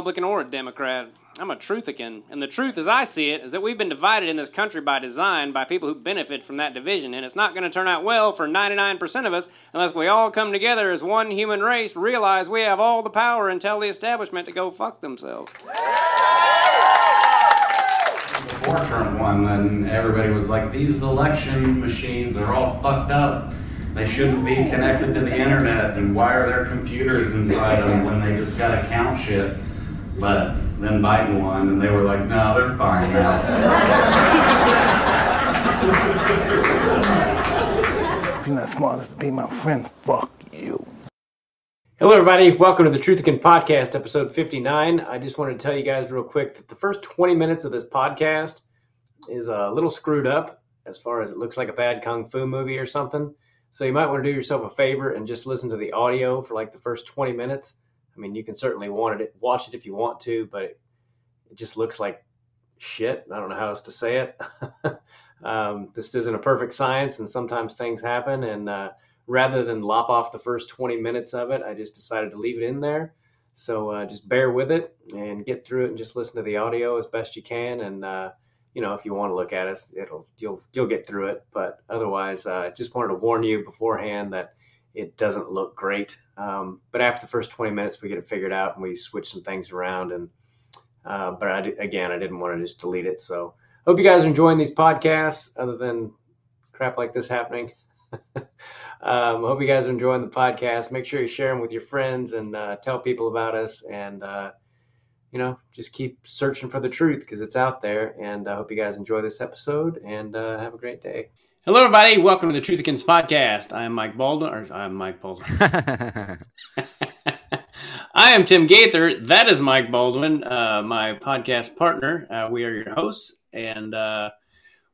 Republican or a Democrat. I'm a truthican. And the truth, as I see it, is that we've been divided in this country by design by people who benefit from that division. And it's not going to turn out well for 99% of us unless we all come together as one human race, realize we have all the power, and tell the establishment to go fuck themselves. Before Trump won, then everybody was like, these election machines are all fucked up. They shouldn't be connected to the internet, and why are there computers inside them when they just gotta count shit? But then Biden won, and they were like, no, they're fine now. If you're not smart enough to be my friend, fuck you. Hello, everybody. Welcome to the Truthican Podcast, episode 59. I just wanted to tell you guys real quick that the first 20 minutes of this podcast is a little screwed up as far as it looks like a bad kung fu movie or something. So you might want to do yourself a favor and just listen to the audio for like the first 20 minutes. I mean, you can certainly want it, watch it if you want to, but it, just looks like shit. I don't know how else to say it. um, this isn't a perfect science, and sometimes things happen. And uh, rather than lop off the first 20 minutes of it, I just decided to leave it in there. So uh, just bear with it and get through it and just listen to the audio as best you can. And uh, you know, if you want to look at us, it'll you'll you'll get through it. But otherwise, I uh, just wanted to warn you beforehand that it doesn't look great. Um, but after the first 20 minutes, we get it figured out and we switch some things around. And uh, but I, again, I didn't want to just delete it. So hope you guys are enjoying these podcasts, other than crap like this happening. um, hope you guys are enjoying the podcast. Make sure you share them with your friends and uh, tell people about us. And uh, you know, just keep searching for the truth because it's out there. And I hope you guys enjoy this episode and uh, have a great day. Hello, everybody. Welcome to the Truthicans podcast. I am Mike Baldwin, or I'm Mike Baldwin. I am Tim Gaither. That is Mike Baldwin, uh, my podcast partner. Uh, we are your hosts, and uh,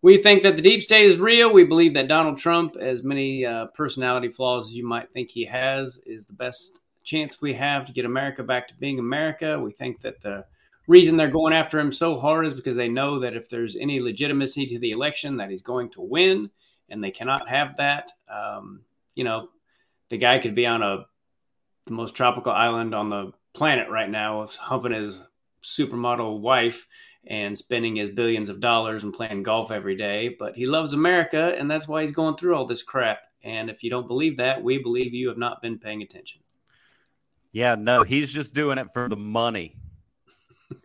we think that the deep state is real. We believe that Donald Trump, as many uh, personality flaws as you might think he has, is the best chance we have to get America back to being America. We think that the reason they're going after him so hard is because they know that if there's any legitimacy to the election, that he's going to win, and they cannot have that. Um, you know, the guy could be on a the most tropical island on the planet right now, humping his supermodel wife and spending his billions of dollars and playing golf every day. But he loves America, and that's why he's going through all this crap. And if you don't believe that, we believe you have not been paying attention. Yeah, no, he's just doing it for the money.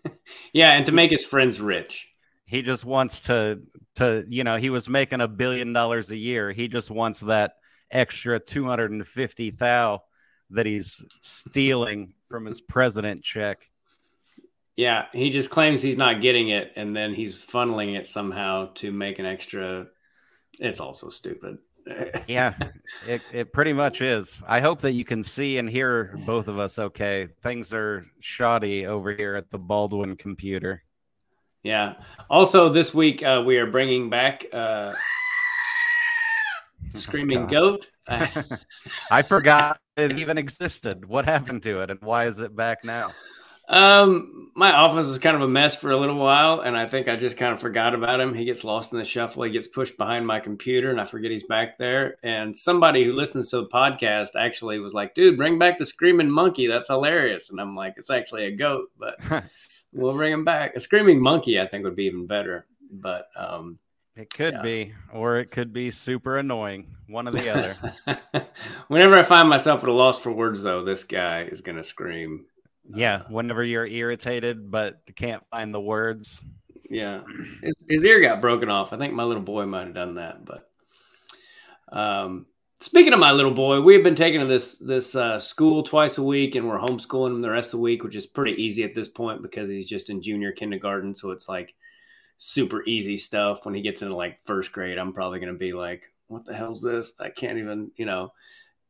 yeah, and to make his friends rich. He just wants to to you know, he was making a billion dollars a year. He just wants that extra 250 thou that he's stealing from his president check. Yeah, he just claims he's not getting it and then he's funneling it somehow to make an extra it's also stupid yeah, it, it pretty much is. I hope that you can see and hear both of us okay. Things are shoddy over here at the Baldwin computer. Yeah. Also, this week uh, we are bringing back uh, Screaming oh, Goat. I forgot it even existed. What happened to it and why is it back now? Um, my office was kind of a mess for a little while, and I think I just kind of forgot about him. He gets lost in the shuffle. He gets pushed behind my computer, and I forget he's back there. And somebody who listens to the podcast actually was like, "Dude, bring back the screaming monkey. That's hilarious." And I'm like, "It's actually a goat, but we'll bring him back. A screaming monkey, I think, would be even better." But um, it could yeah. be, or it could be super annoying. One or the other. Whenever I find myself at a loss for words, though, this guy is going to scream yeah, whenever you're irritated but can't find the words. Yeah, his ear got broken off. I think my little boy might have done that. But um, speaking of my little boy, we've been taking to this this uh, school twice a week, and we're homeschooling him the rest of the week, which is pretty easy at this point because he's just in junior kindergarten. So it's like super easy stuff. When he gets into like first grade, I'm probably going to be like, "What the hell's this? I can't even," you know,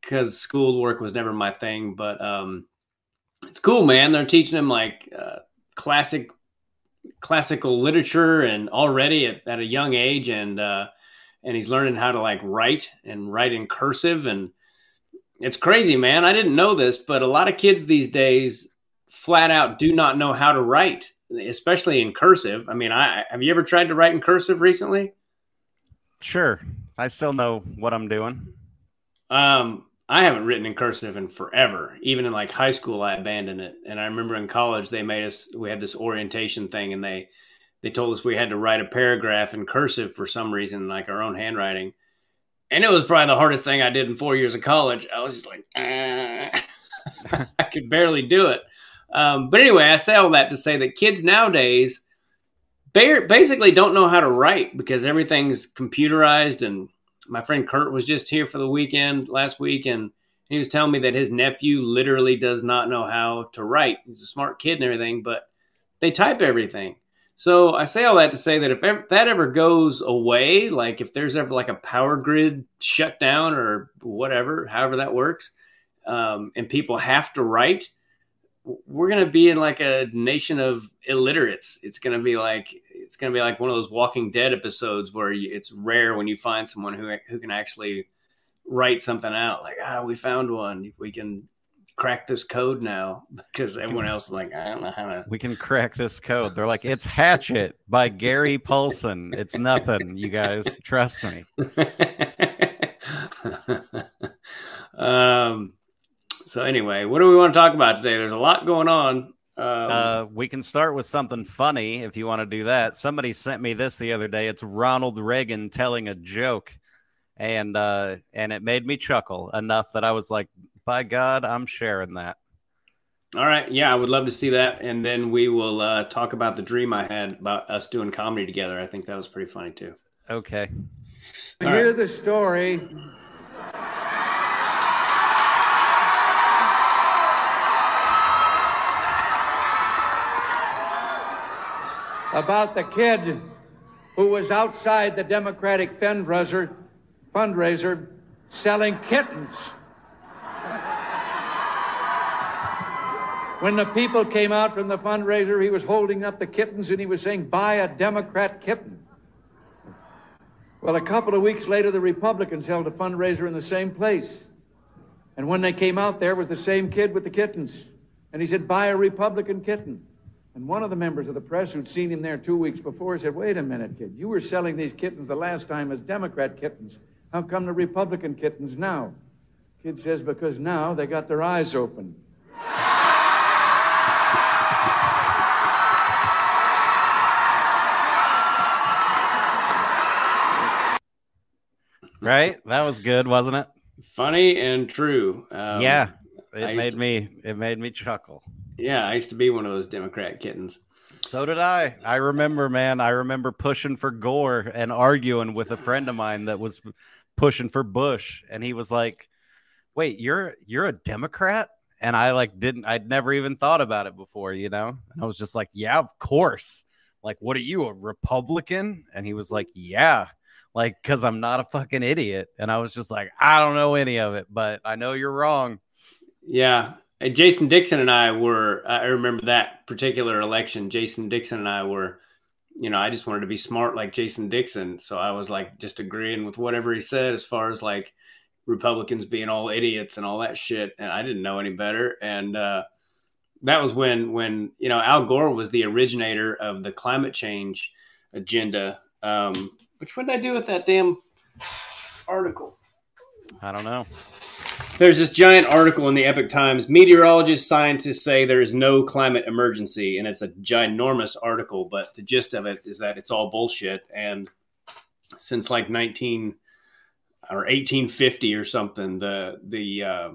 because school work was never my thing. But um, it's cool, man. They're teaching him like uh, classic classical literature and already at, at a young age and uh, and he's learning how to like write and write in cursive and it's crazy man. I didn't know this but a lot of kids these days flat out do not know how to write especially in cursive. I mean i have you ever tried to write in cursive recently? Sure. I still know what i'm doing. Um I haven't written in cursive in forever. Even in like high school, I abandoned it. And I remember in college, they made us, we had this orientation thing and they, they told us we had to write a paragraph in cursive for some reason, like our own handwriting. And it was probably the hardest thing I did in four years of college. I was just like, ah. I could barely do it. Um, but anyway, I say all that to say that kids nowadays basically don't know how to write because everything's computerized. And my friend Kurt was just here for the weekend last week, and he was telling me that his nephew literally does not know how to write. He's a smart kid and everything, but they type everything. So I say all that to say that if ever, that ever goes away, like if there's ever like a power grid shut down or whatever, however that works, um, and people have to write, we're to be in like a nation of illiterates. It's to be like it's to be like one of those Walking Dead episodes where you, it's rare when you find someone who who can actually write something out. Like ah, we found one. We can crack this code now because everyone else is like, I don't know how to. We can crack this code. They're like, it's Hatchet by Gary Paulsen. It's nothing, you guys. Trust me. um. So anyway, what do we want to talk about today? There's a lot going on. Um, uh, we can start with something funny if you want to do that. Somebody sent me this the other day. It's Ronald Reagan telling a joke, and uh, and it made me chuckle enough that I was like, by God, I'm sharing that. All right. Yeah, I would love to see that. And then we will uh, talk about the dream I had about us doing comedy together. I think that was pretty funny too. Okay. All hear right. the story. About the kid who was outside the Democratic fundraiser, fundraiser selling kittens. When the people came out from the fundraiser, he was holding up the kittens and he was saying, Buy a Democrat kitten. Well, a couple of weeks later, the Republicans held a fundraiser in the same place. And when they came out, there was the same kid with the kittens. And he said, Buy a Republican kitten. And one of the members of the press who'd seen him there two weeks before said, Wait a minute, kid. You were selling these kittens the last time as Democrat kittens. How come the Republican kittens now? Kid says, Because now they got their eyes open. right? That was good, wasn't it? Funny and true. Um, yeah, it made to, me it made me chuckle. Yeah, I used to be one of those Democrat kittens. So did I. I remember, man. I remember pushing for Gore and arguing with a friend of mine that was pushing for Bush, and he was like, "Wait, you're you're a Democrat?" And I like didn't. I'd never even thought about it before, you know. And I was just like, "Yeah, of course." Like, what are you, a Republican? And he was like, "Yeah." Like because I'm not a fucking idiot. And I was just like, I don't know any of it, but I know you're wrong. Yeah. Jason Dixon and I were, I remember that particular election. Jason Dixon and I were, you know, I just wanted to be smart like Jason Dixon. So I was like just agreeing with whatever he said as far as like Republicans being all idiots and all that shit. And I didn't know any better. And, uh, that was when, when, you know, Al Gore was the originator of the climate change agenda. Um, which what did I do with that damn article? I don't know. There's this giant article in the Epoch Times. Meteorologists, scientists say there is no climate emergency, and it's a ginormous article. But the gist of it is that it's all bullshit. And since like 19 or 1850 or something, the the uh,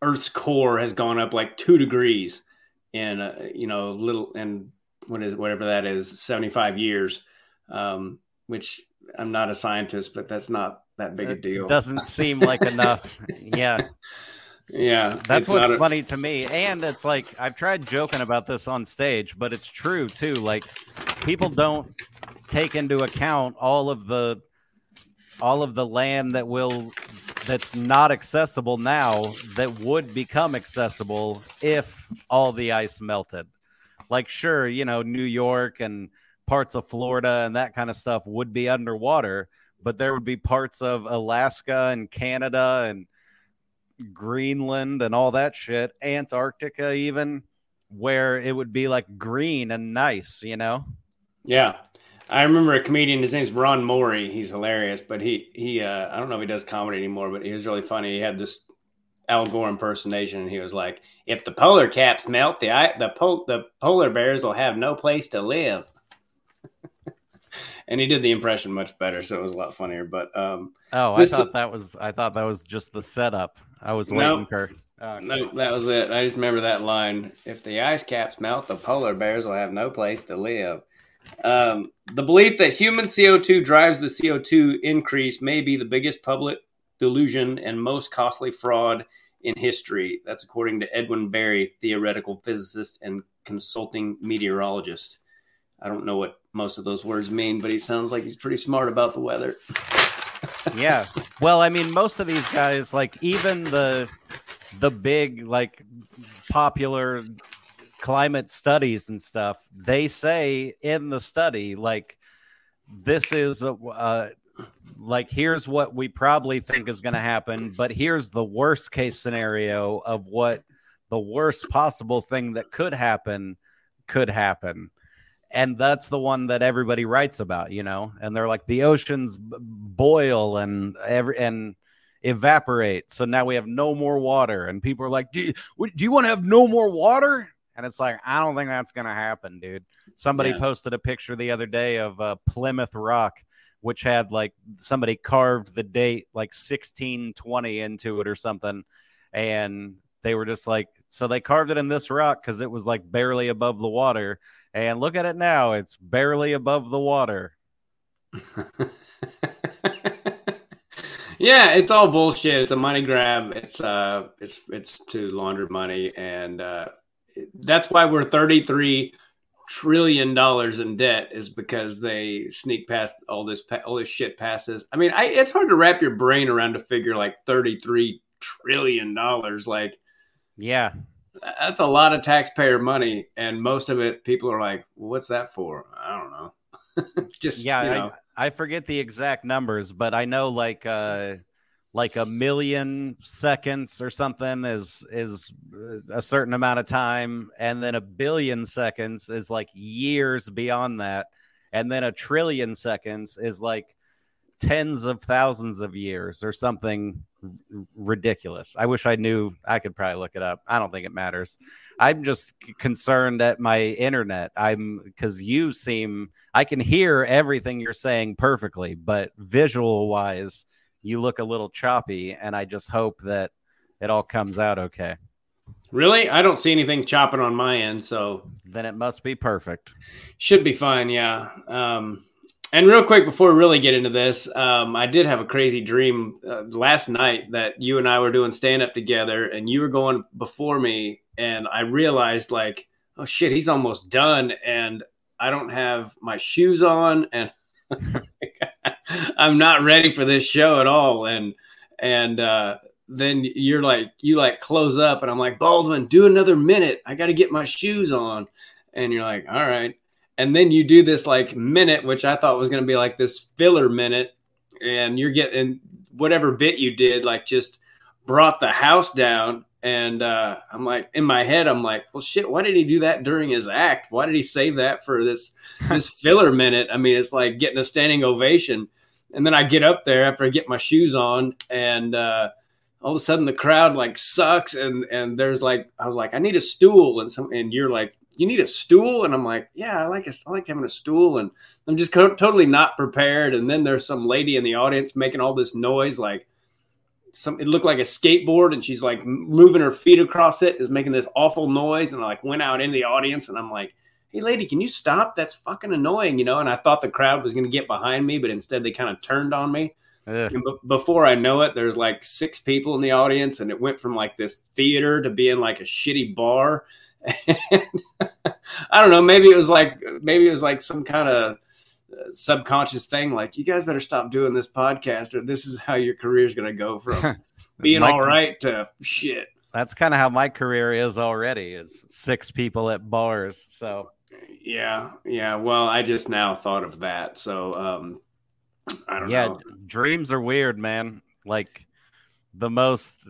Earth's core has gone up like two degrees in uh, you know little and what is whatever that is 75 years um, which I'm not a scientist, but that's not that big a deal. It doesn't seem like enough. Yeah. Yeah. That's what's a... funny to me. And it's like, I've tried joking about this on stage, but it's true too. Like, people don't take into account all of the all of the land that will that's not accessible now that would become accessible if all the ice melted like sure you know new york and parts of Florida and that kind of stuff would be underwater, but there would be parts of Alaska and Canada and Greenland and all that shit, Antarctica even, where it would be like green and nice, you know? Yeah. I remember a comedian. His name's Ron Morey. He's hilarious, but he he uh, I don't know if he does comedy anymore, but he was really funny. He had this Al Gore impersonation, and he was like, "If the polar caps melt, the the pol- the polar bears will have no place to live." And he did the impression much better, so it was a lot funnier. But um, oh, I thought that was I thought that was just the setup. I was waiting Nope. for. Uh, no, that was it. I just remember that line. If the ice caps melt, the polar bears will have no place to live. Um, the belief that human CO2 drives the CO2 increase may be the biggest public delusion and most costly fraud in history. That's according to Edwin Berry, theoretical physicist and consulting meteorologist. I don't know what most of those words mean, but he sounds like he's pretty smart about the weather. yeah. Well, I mean, most of these guys, like even the the big like popular climate studies and stuff, they say in the study like this is a, uh, like here's what we probably think is going to happen, but here's the worst case scenario of what the worst possible thing that could happen could happen and that's the one that everybody writes about you know and they're like the oceans b- boil and every and evaporate so now we have no more water. And people are like do you, do you want to have no more water? And it's like i don't think that's going to happen dude. Somebody Yeah. posted a picture the other day of uh, plymouth rock which had like somebody carved the date like 1620 into it or something and they were just like so they carved it in this rock because it was like barely above the water and look at it now it's barely above the water yeah, it's all bullshit. It's a money grab. It's uh, it's it's to launder money, and uh, that's why we're thirty three trillion dollars in debt is because they sneak past all this all this shit past us. I mean, I, it's hard to wrap your brain around to figure like thirty three trillion dollars. Like yeah that's a lot of taxpayer money, and most of it people are like, "What's that for?" I don't know. Just yeah you know. I, I forget the exact numbers but i know like uh like a million seconds or something is is a certain amount of time and then a billion seconds is like years beyond that and then a trillion seconds is like tens of thousands of years or something r- ridiculous i wish i knew i could probably look it up i don't think it matters i'm just c- concerned at my internet i'm because you seem i can hear everything you're saying perfectly but visual wise you look a little choppy and i just hope that it all comes out okay Really? I don't see anything chopping on my end, so then it must be perfect should be fine. Yeah. Um, and real quick before we really get into this, um, I did have a crazy dream uh, last night that you and I were doing stand up together, and you were going before me, and I realized like, oh shit, he's almost done, and I don't have my shoes on, and I'm not ready for this show at all, and and uh, then you're like you like close up and I'm like Baldwin do another minute. I got to get my shoes on. And you're like all right and then you do this like minute which I thought was going to be like this filler minute and you're getting whatever bit you did like just brought the house down and uh, I'm like in my head I'm like well shit why did he do that during his act? Why did he save that for this this filler minute? I mean it's like getting a standing ovation. And then I get up there after I get my shoes on and uh, all of a sudden the crowd like sucks and and there's like I was like I need a stool and some and you're like you need a stool? And I'm like yeah I like a, I like having a stool. And I'm just co- totally not prepared. And then there's some lady in the audience making all this noise like some it looked like a skateboard. And she's like moving her feet across it is making this awful noise. And I like went out in the audience and I'm like hey lady can you stop? That's fucking annoying you know? And I thought the crowd was going to get behind me but instead they kind of turned on me. Ugh. and b- before I know it, there's like six people in the audience, and it went from like this theater to being like a shitty bar. I don't know. Maybe it was like maybe it was like some kind of uh, subconscious thing. Like you guys better stop doing this podcast, or this is how your career is going to go from being My- all right to shit. that's kind of how my career is already is six people at bars so Yeah, yeah. Well, I just now thought of that, so um, I don't yeah know. dreams are weird man like the most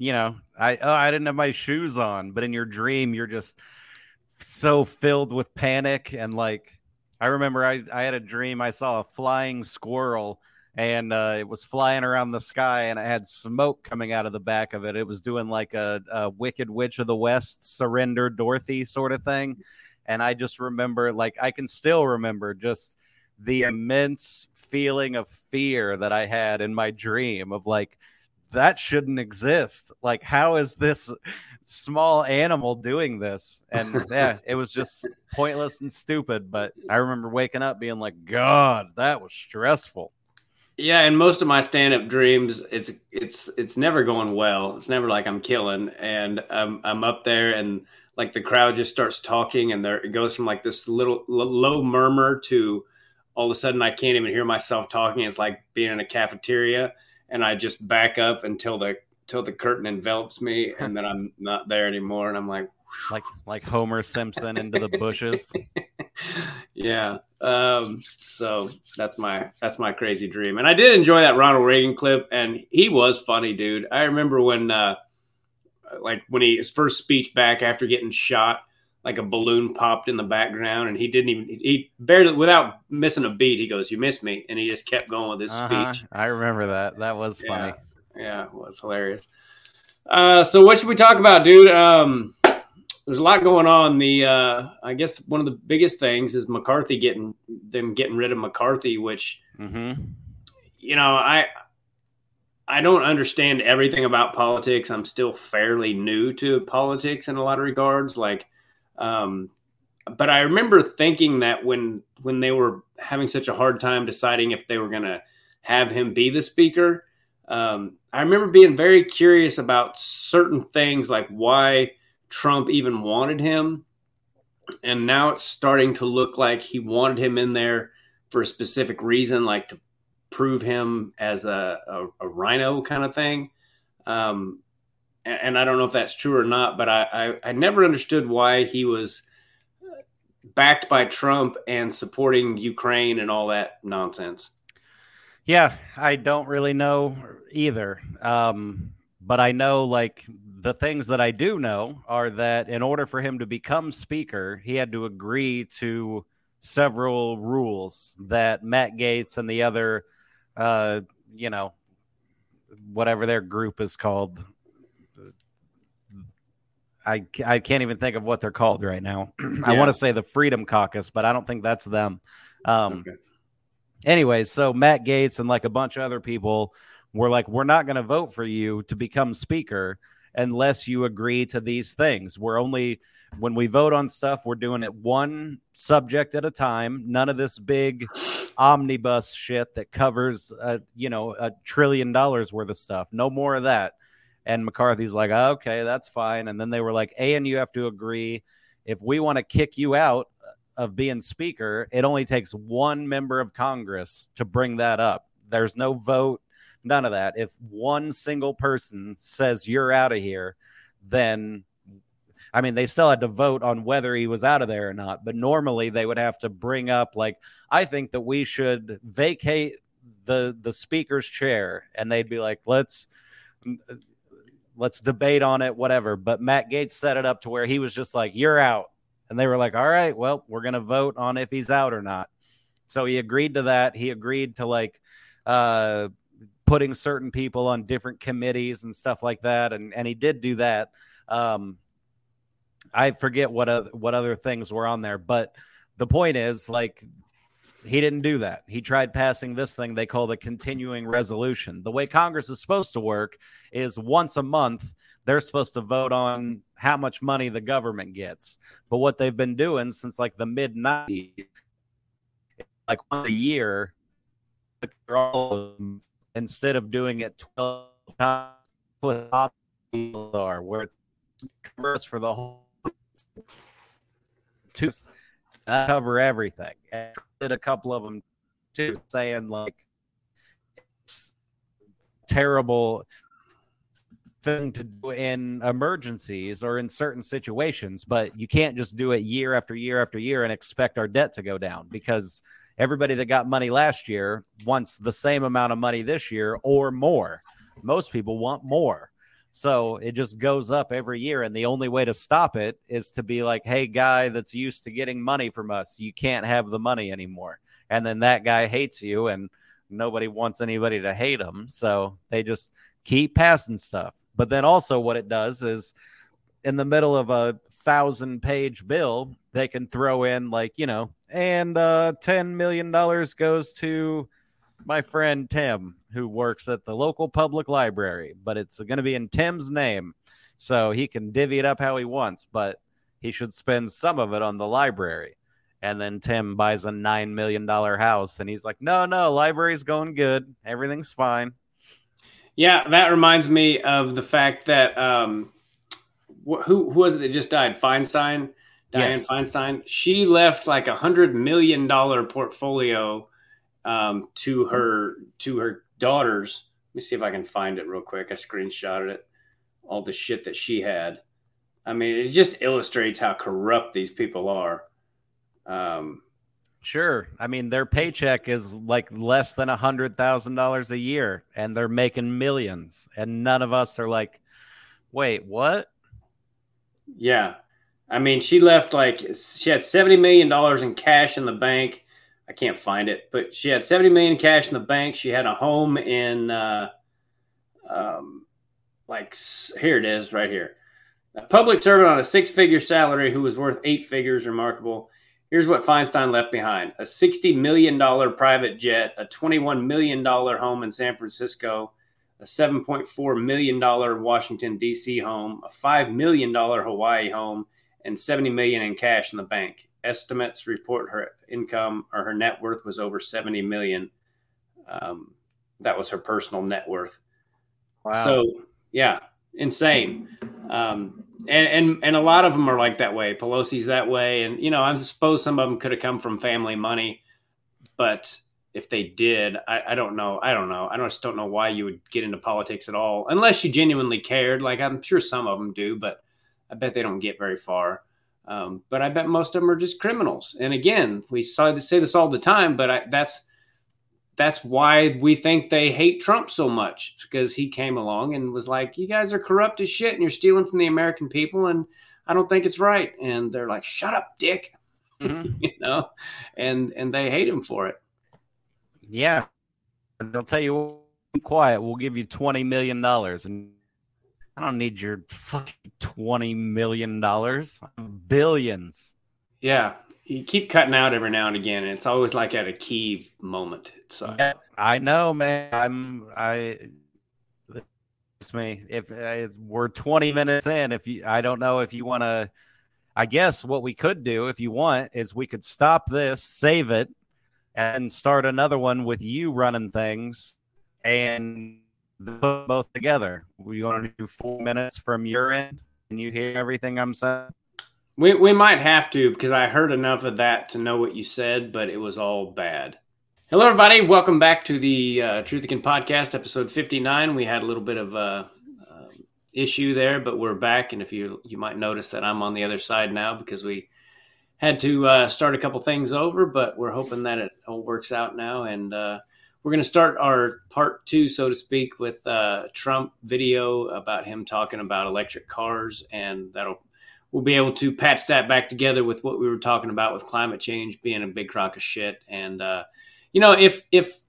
you know i oh i didn't have my shoes on but in your dream you're just so filled with panic and like I remember I, I had a dream. I saw a flying squirrel and uh, it was flying around the sky and it had smoke coming out of the back of it. It was doing like a, a Wicked Witch of the West, surrender Dorothy sort of thing. And I just remember, like, I can still remember just the immense feeling of fear that I had in my dream of like, that shouldn't exist. Like, how is this small animal doing this? And yeah, it was just pointless and stupid. But I remember waking up being like, God, that was stressful. Yeah, and most of my stand-up dreams, it's it's it's never going well. It's never like I'm killing, and I'm I'm up there, and like the crowd just starts talking, and there it goes from like this little low murmur to all of a sudden I can't even hear myself talking. It's like being in a cafeteria, and I just back up until the until the curtain envelops me, and then I'm not there anymore, and I'm like, like like Homer Simpson into the bushes. yeah. Um, so that's my that's my crazy dream. And I did enjoy that Ronald Reagan clip, and he was funny, dude. I remember when uh like when he his first speech back after getting shot, like a balloon popped in the background, and he didn't even he barely without missing a beat. He goes, "You missed me," and he just kept going with his uh-huh. speech. I remember that. That was funny. Yeah, yeah it was hilarious. Uh, so what should we talk about, dude? Um, there's a lot going on. The uh, I guess one of the biggest things is McCarthy getting them getting rid of McCarthy, which mm-hmm. you know I I don't understand everything about politics. I'm still fairly new to politics in a lot of regards. Like, um, but I remember thinking that when when they were having such a hard time deciding if they were going to have him be the speaker, um, I remember being very curious about certain things, like why Trump even wanted him. And now it's starting to look like he wanted him in there for a specific reason, like to prove him as a, a, a RINO kind of thing. Um, and, I don't know if that's true or not, but I, I, I never understood why he was backed by Trump and supporting Ukraine and all that nonsense. Yeah, I don't really know either. Um, but I know like the things that I do know are that in order for him to become speaker, he had to agree to several rules that Matt Gaetz and the other, uh, you know, whatever their group is called. I, I can't even think of what they're called right now. Yeah. I want to say the Freedom Caucus, but I don't think that's them. Um, okay. Anyways, so Matt Gaetz and like a bunch of other people were like, we're not going to vote for you to become speaker unless you agree to these things. We're only when we vote on stuff, we're doing it one subject at a time. None of this big omnibus shit that covers a you know a trillion dollars worth of stuff. No more of that. And McCarthy's like, okay, that's fine. And then they were like, A, and you have to agree. If we want to kick you out of being speaker, it only takes one member of Congress to bring that up. There's no vote None of that. If one single person says you're out of here, then I mean, they still had to vote on whether he was out of there or not. But normally they would have to bring up, like, I think that we should vacate the the speaker's chair, and they'd be like, let's let's debate on it, whatever. But Matt Gaetz set it up to where he was just like, you're out, and they were like, all right, well, we're gonna vote on if he's out or not. So he agreed to that. He agreed to like uh putting certain people on different committees and stuff like that, and and he did do that. Um, I forget what other, what other things were on there, but the point is like he didn't do that. He tried passing this thing they call the continuing resolution. The way Congress is supposed to work is once a month they're supposed to vote on how much money the government gets. But what they've been doing since like the mid 90s like one a year instead of doing it 12 times are where it covers for the whole to cover everything. And did a couple of them too, saying like it's terrible thing to do in emergencies or in certain situations, but you can't just do it year after year after year and expect our debt to go down because everybody that got money last year wants the same amount of money this year or more. Most people want more. So it just goes up every year. And the only way to stop it is to be like, hey, guy that's used to getting money from us, you can't have the money anymore. And then that guy hates you, and nobody wants anybody to hate him. So they just keep passing stuff. But then also, what it does is in the middle of a thousand page bill, they can throw in, like, you know, and uh, $10 million goes to my friend Tim, who works at the local public library, but it's going to be in Tim's name. So he can divvy it up how he wants, but he should spend some of it on the library. And then Tim buys a $9 million house, and he's like, no, no, library's going good. Everything's fine. Yeah, that reminds me of the fact that um, wh- who, who was it that just died? Feinstein, Diane Yes. Feinstein. She left like a hundred million dollar portfolio um, to her to her daughters. Let me see if I can find it real quick. I screenshotted it. All the shit that she had. I mean, it just illustrates how corrupt these people are. Um, Sure. I mean, their paycheck is like less than a hundred thousand dollars a year, and they're making millions, and none of us are like, wait, what? Yeah. I mean, she left like she had seventy million dollars in cash in the bank. I can't find it, but she had seventy million cash in the bank. She had a home in, uh, um, like here it is, right here. A public servant on a six-figure salary who was worth eight figures. Remarkable. Here's what Feinstein left behind: a sixty million dollar private jet, a twenty-one million dollar home in San Francisco, a $7.4 million Washington, D.C. home, a $5 million Hawaii home, and 70 million in cash in the bank. Estimates report her income or her net worth was over 70 million. Um, that was her personal net worth. Wow. So, yeah, insane. Um, and, and, and a lot of them are like that way. Pelosi's that way. And, you know, I suppose some of them could have come from family money, but if they did, I, I don't know. I don't know. I just don't know why you would get into politics at all, unless you genuinely cared. Like I'm sure some of them do, but I bet they don't get very far. Um, but I bet most of them are just criminals. And again, we saw say this all the time, but I, that's that's why we think they hate Trump so much because he came along and was like, "You guys are corrupt as shit, and you're stealing from the American people, and I don't think it's right." And they're like, "Shut up, dick," Mhm. you know, and and they hate him for it. yeah, they'll tell you, quiet. We'll give you twenty million dollars, and I don't need your fucking twenty million dollars, billions. Yeah, you keep cutting out every now and again, and it's always like at a key moment. It sucks. Yeah, I know, man. I'm I. It's me. If uh, we're 20 minutes in, if you, I don't know if you want to. I guess what we could do, if you want, is we could stop this, save it, and start another one with you running things, and put both together. We want to do four minutes from your end, and you hear everything I'm saying. We we might have to because I heard enough of that to know what you said, but it was all bad. Hello, everybody. Welcome back to the uh, Truthican podcast, episode fifty nine. We had a little bit of a uh, issue there, but we're back. And if you you might notice that I'm on the other side now because we had to uh, start a couple things over, but we're hoping that it all works out now. And uh, we're going to start our part two, so to speak, with uh, Trump video about him talking about electric cars, and that'll we'll be able to patch that back together with what we were talking about with climate change being a big crock of shit. And uh, you know, if if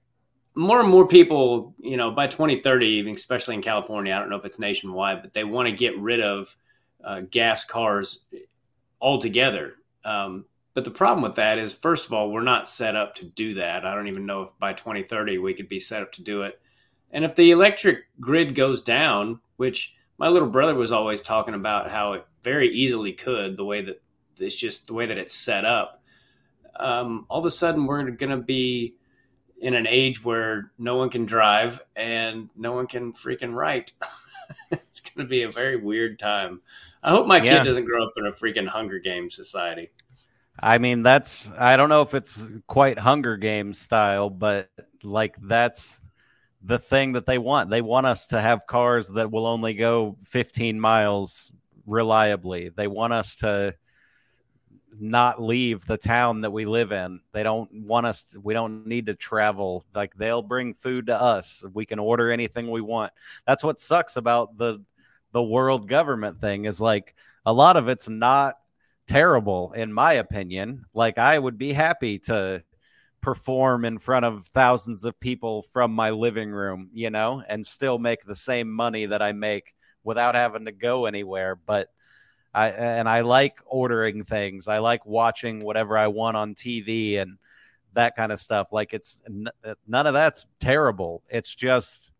more and more people, you know, by 2030, even especially in California, I don't know if it's nationwide, but they want to get rid of uh, gas cars altogether. Um, but the problem with that is, first of all, we're not set up to do that. I don't even know if by 2030 we could be set up to do it. And if the electric grid goes down, which my little brother was always talking about how it very easily could, the way that it's just the way that it's set up, um, all of a sudden we're going to be in an age where no one can drive and no one can freaking write. it's going to be a very weird time. I hope my Yeah. kid doesn't grow up in a freaking Hunger Games society. I mean, that's I don't know if it's quite Hunger Games style, but like that's the thing that they want. They want us to have cars that will only go 15 miles reliably. They want us to not leave the town that we live in. They don't want us to, we don't need to travel. Like they'll bring food to us. We can order anything we want. That's what sucks about the the world government thing is like a lot of it's not terrible in my opinion. Like I would be happy to perform in front of thousands of people from my living room, you know, and still make the same money that I make without having to go anywhere. But I and I like ordering things. I like watching whatever I want on TV and that kind of stuff. Like it's none of that's terrible. It's just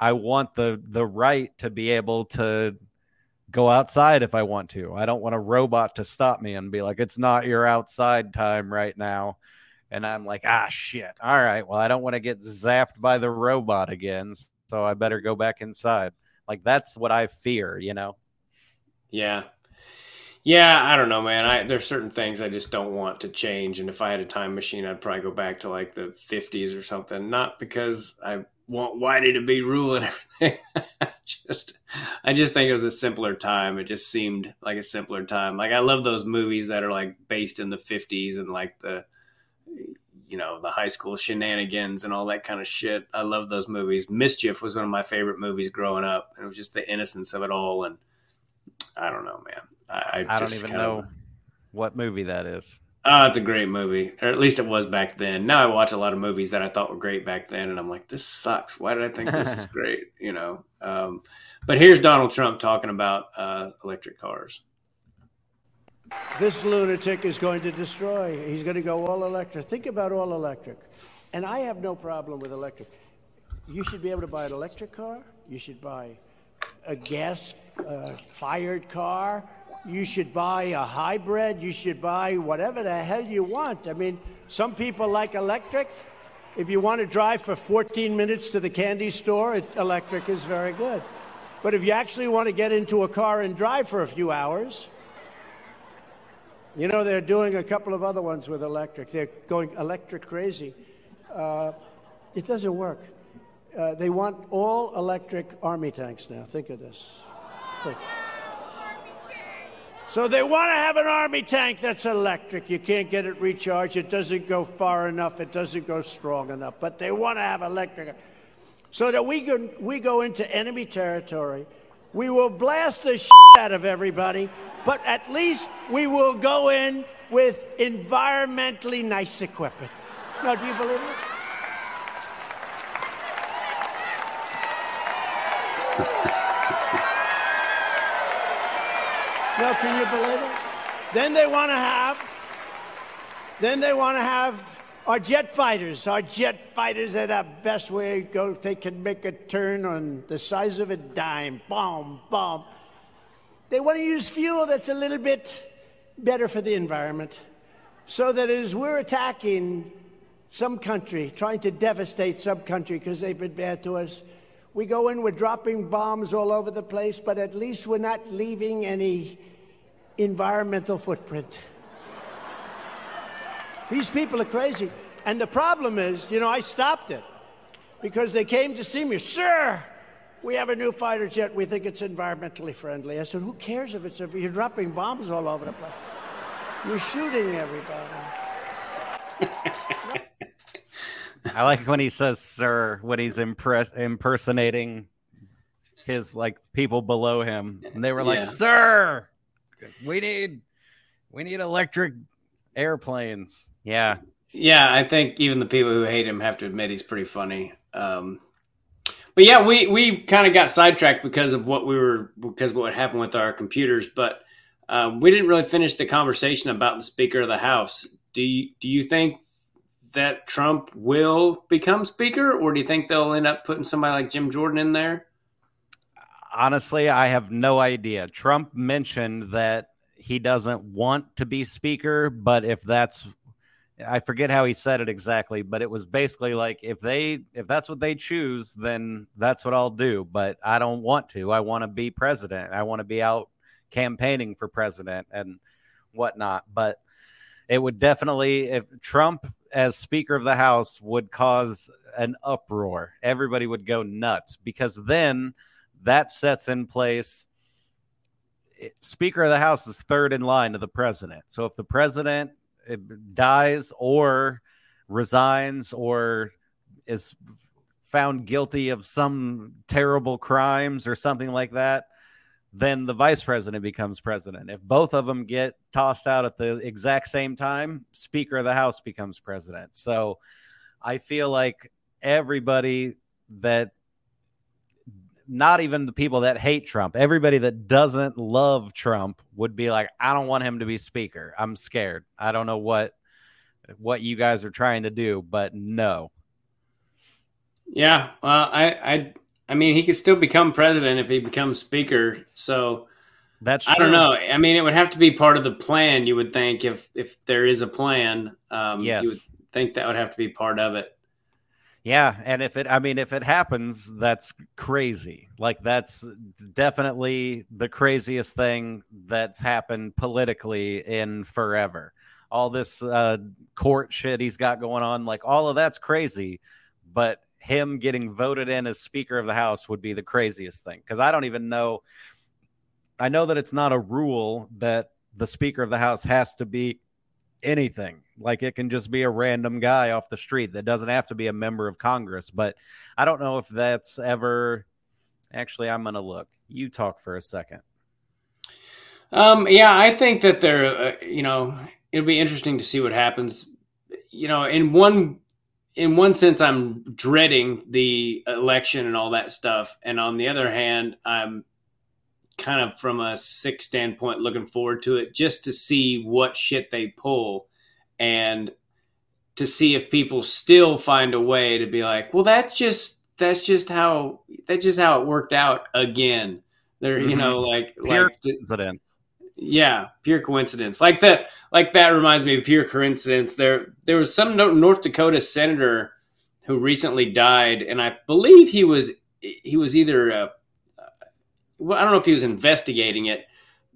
I want the the right to be able to go outside if I want to. I don't want a robot to stop me and be like, "It's not your outside time right now." And I'm like, "Ah, shit. All right. Well, I don't want to get zapped by the robot again, so I better go back inside." Like that's what I fear, you know. Yeah. Yeah, I don't know, man. I there's certain things I just don't want to change, and if I had a time machine, I'd probably go back to like the 50s or something. Not because I want Whitey to be ruling everything. just, I just think it was a simpler time. It just seemed like a simpler time. Like I love those movies that are like based in the 50s and like the, you know, the high school shenanigans and all that kind of shit. I love those movies. Mischief was one of my favorite movies growing up. And it was just the innocence of it all. And I don't know, man. I, I, I don't even know of, what movie that is. Oh, it's a great movie, or at least it was back then. Now I watch a lot of movies that I thought were great back then, and I'm like, this sucks. Why did I think this is great? You know. Um, but here's Donald Trump talking about uh, electric cars. This lunatic is going to destroy. He's going to go all electric. Think about all electric. And I have no problem with electric. You should be able to buy an electric car. You should buy a gas uh, fired car you should buy a hybrid. You should buy whatever the hell you want. I mean, some people like electric. If you want to drive for 14 minutes to the candy store, it, electric is very good. But if you actually want to get into a car and drive for a few hours, you know, they're doing a couple of other ones with electric. They're going electric crazy. Uh, it doesn't work. Uh, they want all electric army tanks now. Think of this. Think. So they want to have an army tank that's electric. You can't get it recharged. It doesn't go far enough. It doesn't go strong enough. But they want to have electric. So that we go, we go into enemy territory. We will blast the shit out of everybody, but at least we will go in with environmentally nice equipment. Now, do you believe it? No, can you believe it? Then they want to have, then they want to have our jet fighters. Our jet fighters are the best way to go. They can make a turn on the size of a dime. Bomb, bomb. They want to use fuel that's a little bit better for the environment. So that as we're attacking some country, trying to devastate some country because they've been bad to us, we go in, we're dropping bombs all over the place, but at least we're not leaving any environmental footprint. These people are crazy. And the problem is, you know, I stopped it because they came to see me. Sir, we have a new fighter jet. We think it's environmentally friendly. I said, who cares if it's, if you're dropping bombs all over the place? You're shooting everybody. I like when he says "sir" when he's impress impersonating his like people below him, and they were like, yeah. "Sir, we need we need electric airplanes." Yeah, yeah. I think even the people who hate him have to admit he's pretty funny. Um, but yeah, we we kind of got sidetracked because of what we were because of what happened with our computers, but. Um, we didn't really finish the conversation about the Speaker of the House. Do you do you think that Trump will become speaker, or do you think they'll end up putting somebody like Jim Jordan in there? Honestly, I have no idea. Trump mentioned that he doesn't want to be speaker, but if that's I forget how he said it exactly, but it was basically like if they if that's what they choose, then that's what I'll do. But I don't want to. I want to be president. I want to be out campaigning for president and whatnot. But it would definitely if Trump as Speaker of the House would cause an uproar. Everybody would go nuts because then that sets in place. Speaker of the House is third in line to the president. So if the president eh, dies or resigns or is found guilty of some terrible crimes or something like that, then the vice president becomes president. If both of them get tossed out at the exact same time, Speaker of the House becomes president. So I feel like everybody that not even the people that hate Trump, everybody that doesn't love Trump would be like, I don't want him to be speaker. I'm scared. I don't know what what you guys are trying to do, but no. Yeah, well, I, I, I mean, he could still become president if he becomes speaker. So that's I don't know. I mean, it would have to be part of the plan. You would think if if there is a plan, um, yes. you would think that would have to be part of it. Yeah, and if it, I mean, if it happens, that's crazy. Like that's definitely the craziest thing that's happened politically in forever. All this uh, court shit he's got going on, like all of that's crazy. But him getting voted in as Speaker of the House would be the craziest thing because I don't even know. I know that it's not a rule that the Speaker of the House has to be anything. Like it can just be a random guy off the street that doesn't have to be a member of Congress. But I don't know if that's ever. Actually, I'm going to look. You talk for a second. Um, yeah, I think that there, uh, you know, it'll be interesting to see what happens. You know, in one in one sense, I'm dreading the election and all that stuff, and on the other hand, I'm kind of from a sick standpoint looking forward to it just to see what shit they pull and to see if people still find a way to be like, well, that's just that's just how that's just how it worked out again. They're mm-hmm. you know like pure like coincidence. Yeah, pure coincidence. Like that. Like that reminds me of pure coincidence. There there was some North Dakota senator who recently died, and I believe he was he was either a, well, I don't know if he was investigating it,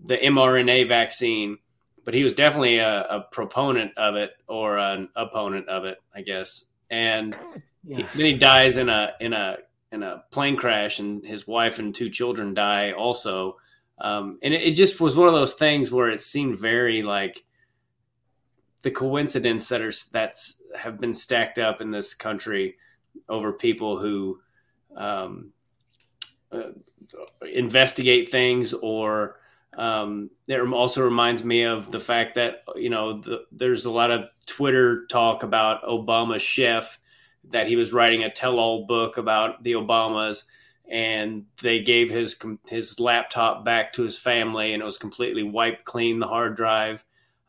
the mRNA vaccine, but he was definitely a, a proponent of it or an opponent of it, I guess. And yeah. he, then he dies in a in a in a plane crash, and his wife and two children die also. Um, and it, it just was one of those things where it seemed very like the coincidence that are that's have been stacked up in this country over people who um, uh, investigate things or um, it also reminds me of the fact that you know the, there's a lot of Twitter talk about Obama's chef that he was writing a tell-all book about the Obamas, and they gave his his laptop back to his family, and it was completely wiped clean the hard drive.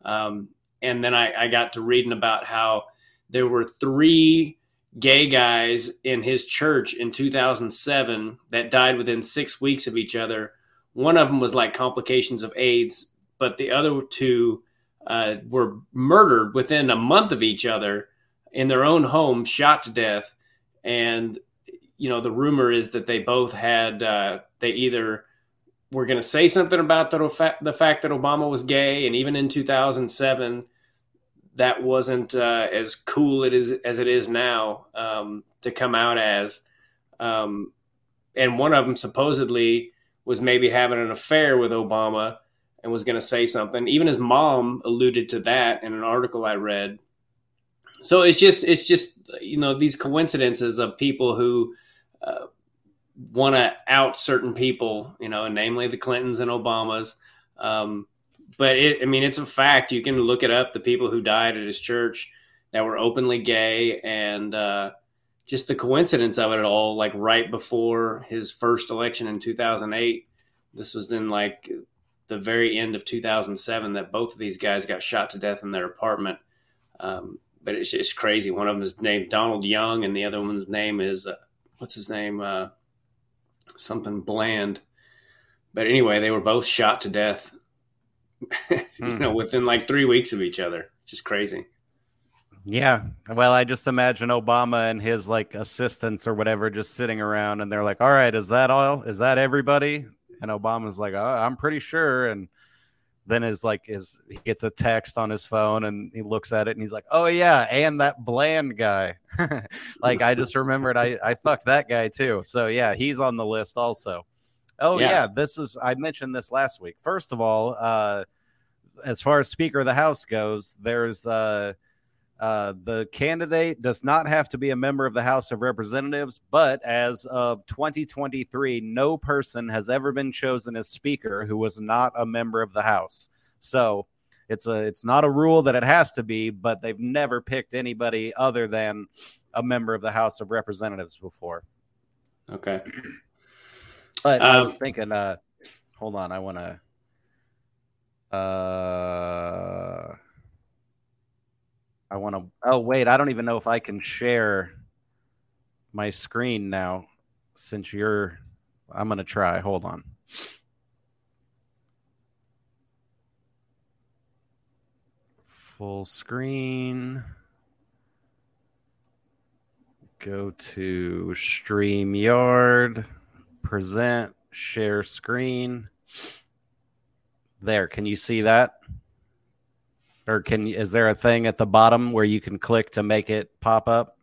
Um, and then I, I got to reading about how there were three gay guys in his church in 2007 that died within six weeks of each other. One of them was like complications of AIDS, but the other two uh, were murdered within a month of each other in their own home, shot to death. And, you know, the rumor is that they both had, uh, they either were going to say something about the, the fact that Obama was gay. And even in 2007, that wasn't uh, as cool it is as it is now um, to come out as. Um, and one of them supposedly was maybe having an affair with Obama and was going to say something. Even his mom alluded to that in an article I read. So it's just it's just you know these coincidences of people who uh, want to out certain people, you know, namely the Clintons and Obamas. Um, but it, I mean, it's a fact. You can look it up. The people who died at his church that were openly gay, and uh, just the coincidence of it all, like right before his first election in 2008. This was in like the very end of 2007 that both of these guys got shot to death in their apartment. Um, but it's just crazy. One of them is named Donald Young, and the other one's name is uh, what's his name? Uh, something Bland. But anyway, they were both shot to death you hmm. know, within like three weeks of each other. Just crazy. Yeah. Well, I just imagine Obama and his like assistants or whatever just sitting around and they're like, all right, is that all? Is that everybody? And Obama's like, oh, I'm pretty sure. And then is like, is he gets a text on his phone and he looks at it and he's like, oh, yeah. And that bland guy. like, I just remembered I, I fucked that guy too. So, yeah, he's on the list also. Oh yeah. yeah. this is I mentioned this last week. First of all, uh, as far as Speaker of the House goes, there's uh, Uh, the candidate does not have to be a member of the House of Representatives, but as of 2023, no person has ever been chosen as Speaker who was not a member of the House. So it's a it's not a rule that it has to be, but they've never picked anybody other than a member of the House of Representatives before. Okay. But I Um, was thinking, uh, hold on, I want to. Uh, I want to. Oh wait, I don't even know if I can share my screen now, since you're. I'm gonna try. Hold on. Full screen. Go to StreamYard, present, share screen. There, can you see that? Or can is there a thing at the bottom where you can click to make it pop up?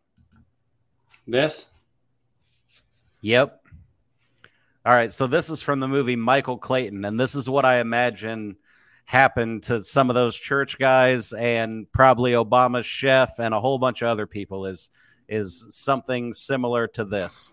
This? Yep. All right, so this is from the movie Michael Clayton, and this is what I imagine happened to some of those church guys and probably Obama's chef and a whole bunch of other people is is something similar to this.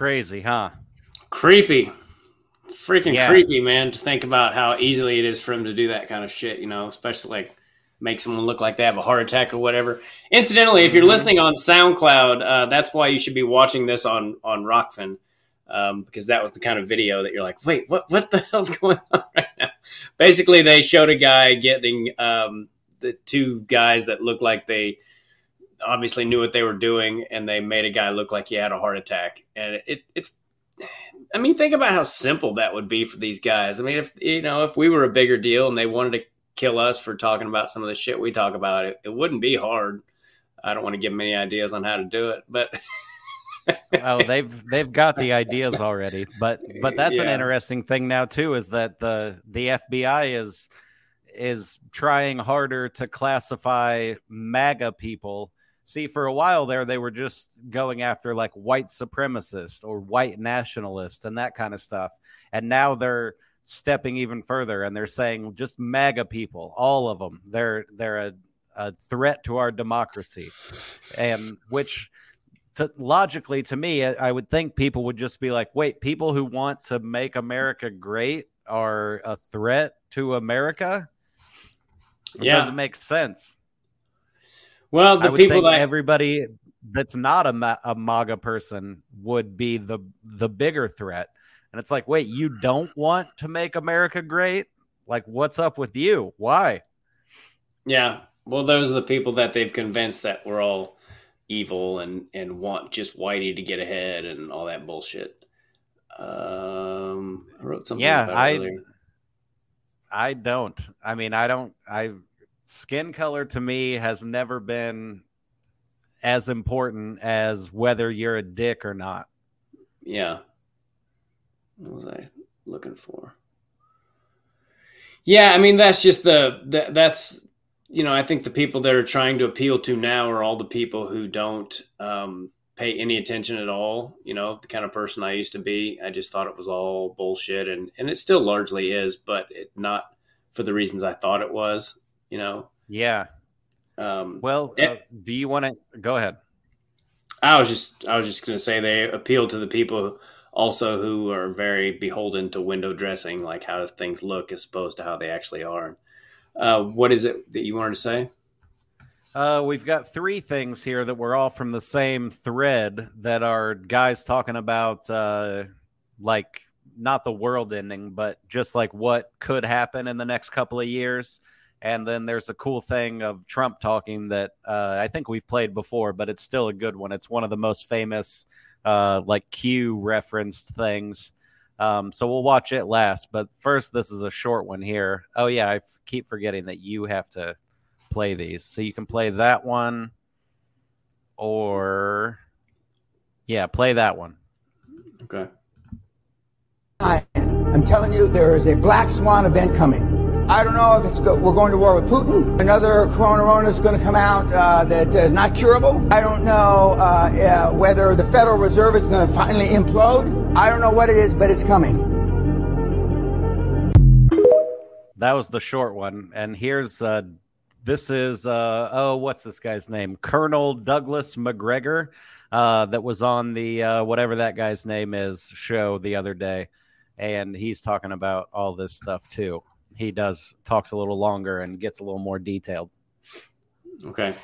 Crazy, huh? Creepy. Freaking Yeah. creepy, man, to think about how easily it is for him to do that kind of shit, you know, especially like make someone look like they have a heart attack or whatever. Incidentally, if you're Mm-hmm. listening on SoundCloud, uh, that's why you should be watching this on on Rokfin. Um, because that was the kind of video that you're like, wait, what what the hell's going on right now? Basically, they showed a guy getting um, the two guys that look like they obviously knew what they were doing, and they made a guy look like he had a heart attack. And it, it's I mean, think about how simple that would be for these guys. I mean, if you know, if we were a bigger deal and they wanted to kill us for talking about some of the shit we talk about, it, it wouldn't be hard. I don't want to give them any ideas on how to do it, but oh, they've they've got the ideas already. But but that's an interesting thing now too is that the the FBI is is trying harder to classify MAGA people. See, for a while there, they were just going after like white supremacists or white nationalists and that kind of stuff. And now they're stepping even further and they're saying just MAGA people, all of them. They're they're a, a threat to our democracy, and which to, logically to me, I I would think people would just be like, wait, people who want to make America great are a threat to America? It Yeah. doesn't make sense. Well, the people that everybody that's not a, a MAGA person would be the the bigger threat. And it's like, wait, you don't want to make America great? Like, what's up with you? Why? Yeah. Well, those are the people that they've convinced that we're all evil and and want just Whitey to get ahead and all that bullshit. Um, I wrote something. Yeah, I- earlier. I don't. I mean, I don't. I skin color to me has never been as important as whether you're a dick or not. Yeah. What was I looking for? Yeah, I mean that's just the, the that's you know I think the people that are trying to appeal to now are all the people who don't um, pay any attention at all. You know, the kind of person I used to be. I just thought it was all bullshit, and and it still largely is, but it not for the reasons I thought it was. You know. Yeah. Um, Well, Yeah. uh, do you want to go ahead? I was just I was just going to say they appeal to the people also who are very beholden to window dressing, like how does things look as opposed to how they actually are. Uh, what is it that you wanted to say? Uh, we've got three things here that were all from the same thread that are guys talking about, uh, like not the world ending, but just like what could happen in the next couple of years. And then there's a cool thing of Trump talking that uh, I think we've played before, but it's still a good one. It's one of the most famous, uh, like Q referenced things. Um, so we'll watch it last. But first, this is a short one here. Oh, yeah, I f- keep forgetting that you have to play these. So you can play that one or yeah, play that one. Okay. I am telling you, there is a black swan event coming. I don't know if it's go- we're going to war with Putin. Another corona is going to come out uh, that is not curable. I don't know uh, uh, whether the Federal Reserve is going to finally implode. I don't know what it is, but it's coming. That was the short one. And here's uh this is uh oh what's this guy's name? Colonel Douglas Macgregor uh that was on the uh whatever that guy's name is show the other day and he's talking about all this stuff too. He does talks a little longer and gets a little more detailed. Okay.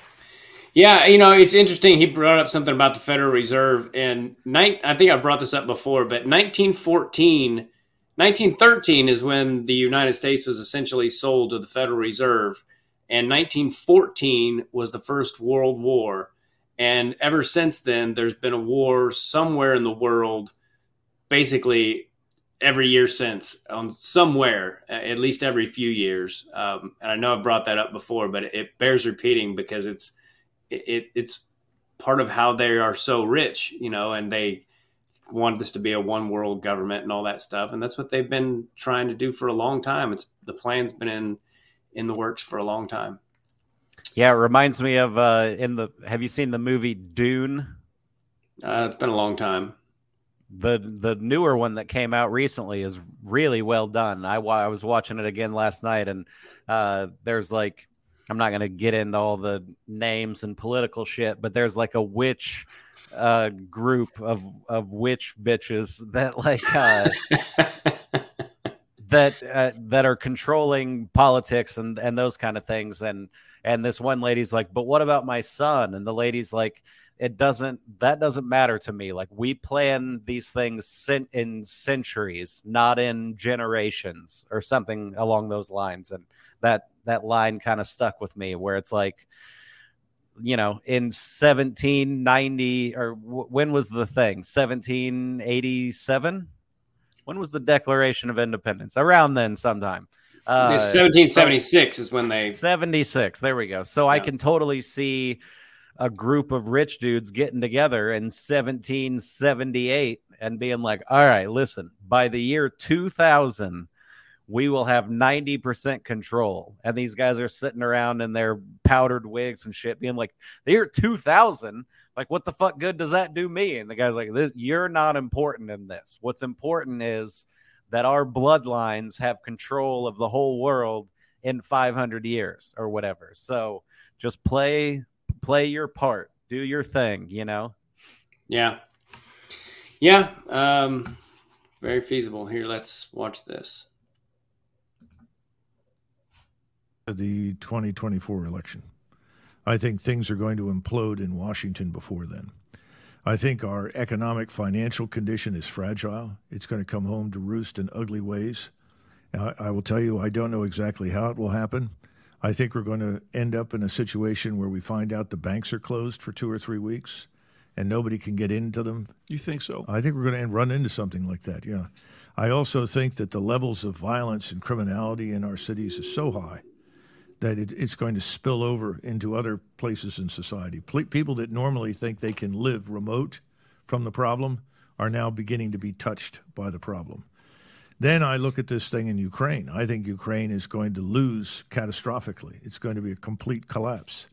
Yeah, you know, it's interesting. He brought up something about the Federal Reserve, and. I think I brought this up before, but 1914, 1913 is when the United States was essentially sold to the Federal Reserve, and 1914 was the first World War, and ever since then, there's been a war somewhere in the world, basically every year since, on somewhere, at least every few years. Um, and I know i've brought that up before, but it bears repeating because it's it, it's part of how they are so rich, you know, and they want this to be a one world government and all that stuff, and that's what they've been trying to do for a long time. It's the plan's been in in the works for a long time. Yeah, it reminds me of uh in the have you seen the movie Dune? Uh, it's been a long time. The the newer one that came out recently is really well done. I I was watching it again last night, and uh, there's like I'm not gonna get into all the names and political shit, but there's like a witch uh, group of of witch bitches that like uh, that uh, that are controlling politics and and those kind of things, and and this one lady's like, but what about my son? And the lady's like it doesn't that doesn't matter to me. Like we plan these things in centuries not in generations or something along those lines. And that that line kind of stuck with me where it's like you know in 1790 or w- when was the thing? 1787 when was the declaration of independence? Around then sometime. Uh, It's 1776 is when they 76 there we go. So i can totally see a group of rich dudes getting together in 1778 and being like all right listen by the year 2000 we will have 90% control. And these guys are sitting around in their powdered wigs and shit being like the year 2000 like what the fuck good does that do me? And the guy's like this you're not important in this. What's important is that our bloodlines have control of the whole world in 500 years or whatever. So just play play your part, do your thing, you know. Yeah. Yeah. Um, very feasible. Here, let's watch this. the 2024 election. I think things are going to implode in Washington before then. I think our economic financial condition is fragile. It's going to come home to roost in ugly ways. I, I will tell you, I don't know exactly how it will happen. I think we're going to end up in a situation where we find out the banks are closed for two or three weeks and nobody can get into them. You think so? I think we're going to run into something like that, yeah. I also think that the levels of violence and criminality in our cities is so high that it, it's going to spill over into other places in society. Ple- people that normally think they can live remote from the problem are now beginning to be touched by the problem. Then I look at this thing in Ukraine. I think Ukraine is going to lose catastrophically. It's going to be a complete collapse.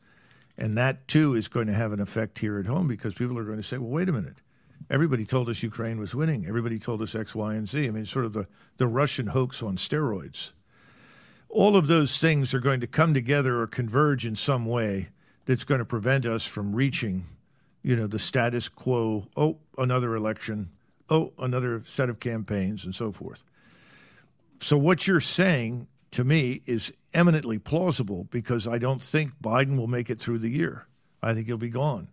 And that too is going to have an effect here at home because people are going to say, well, wait a minute. Everybody told us Ukraine was winning. Everybody told us X, Y, and Z. I mean, sort of the, the Russian hoax on steroids. All of those things are going to come together or converge in some way that's going to prevent us from reaching, you know, the status quo. Oh, another election. Oh, another set of campaigns and so forth. So what you're saying to me is eminently plausible because I don't think Biden will make it through the year. I think he'll be gone.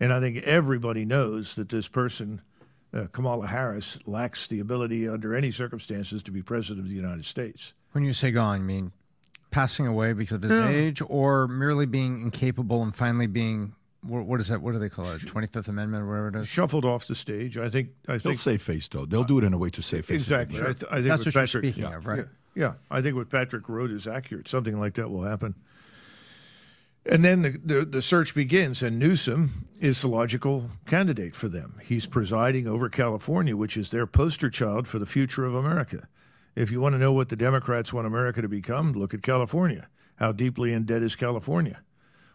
And I think everybody knows that this person, uh, Kamala Harris, lacks the ability under any circumstances to be president of the United States. When you say gone, you mean passing away because of his Yeah. age or merely being incapable and finally being, what, what is that? What do they call it? 25th Amendment or whatever it is? Shuffled off the stage. I think. I They'll think save face though. They'll do it in a way to save face. Exactly. I, th- I think That's what what you're Patrick, speaking yeah, of, right? Yeah, yeah. I think what Patrick wrote is accurate. Something like that will happen. And then the, the, the search begins, and Newsom is the logical candidate for them. He's presiding over California, which is their poster child for the future of America. If you want to know what the Democrats want America to become, look at California. How deeply in debt is California?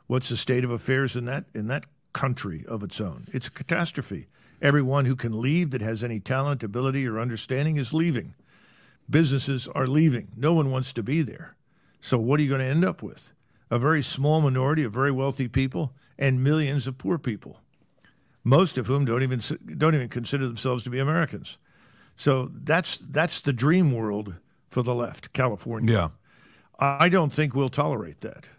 What's the state of affairs in that in that country of its own? It's a catastrophe. Everyone who can leave that has any talent, ability, or understanding is leaving. Businesses are leaving. No one wants to be there. So what are you going to end up with? A very small minority of very wealthy people and millions of poor people, most of whom don't even don't even consider themselves to be Americans. So that's that's the dream world for the left, California. Yeah. I don't think we'll tolerate that.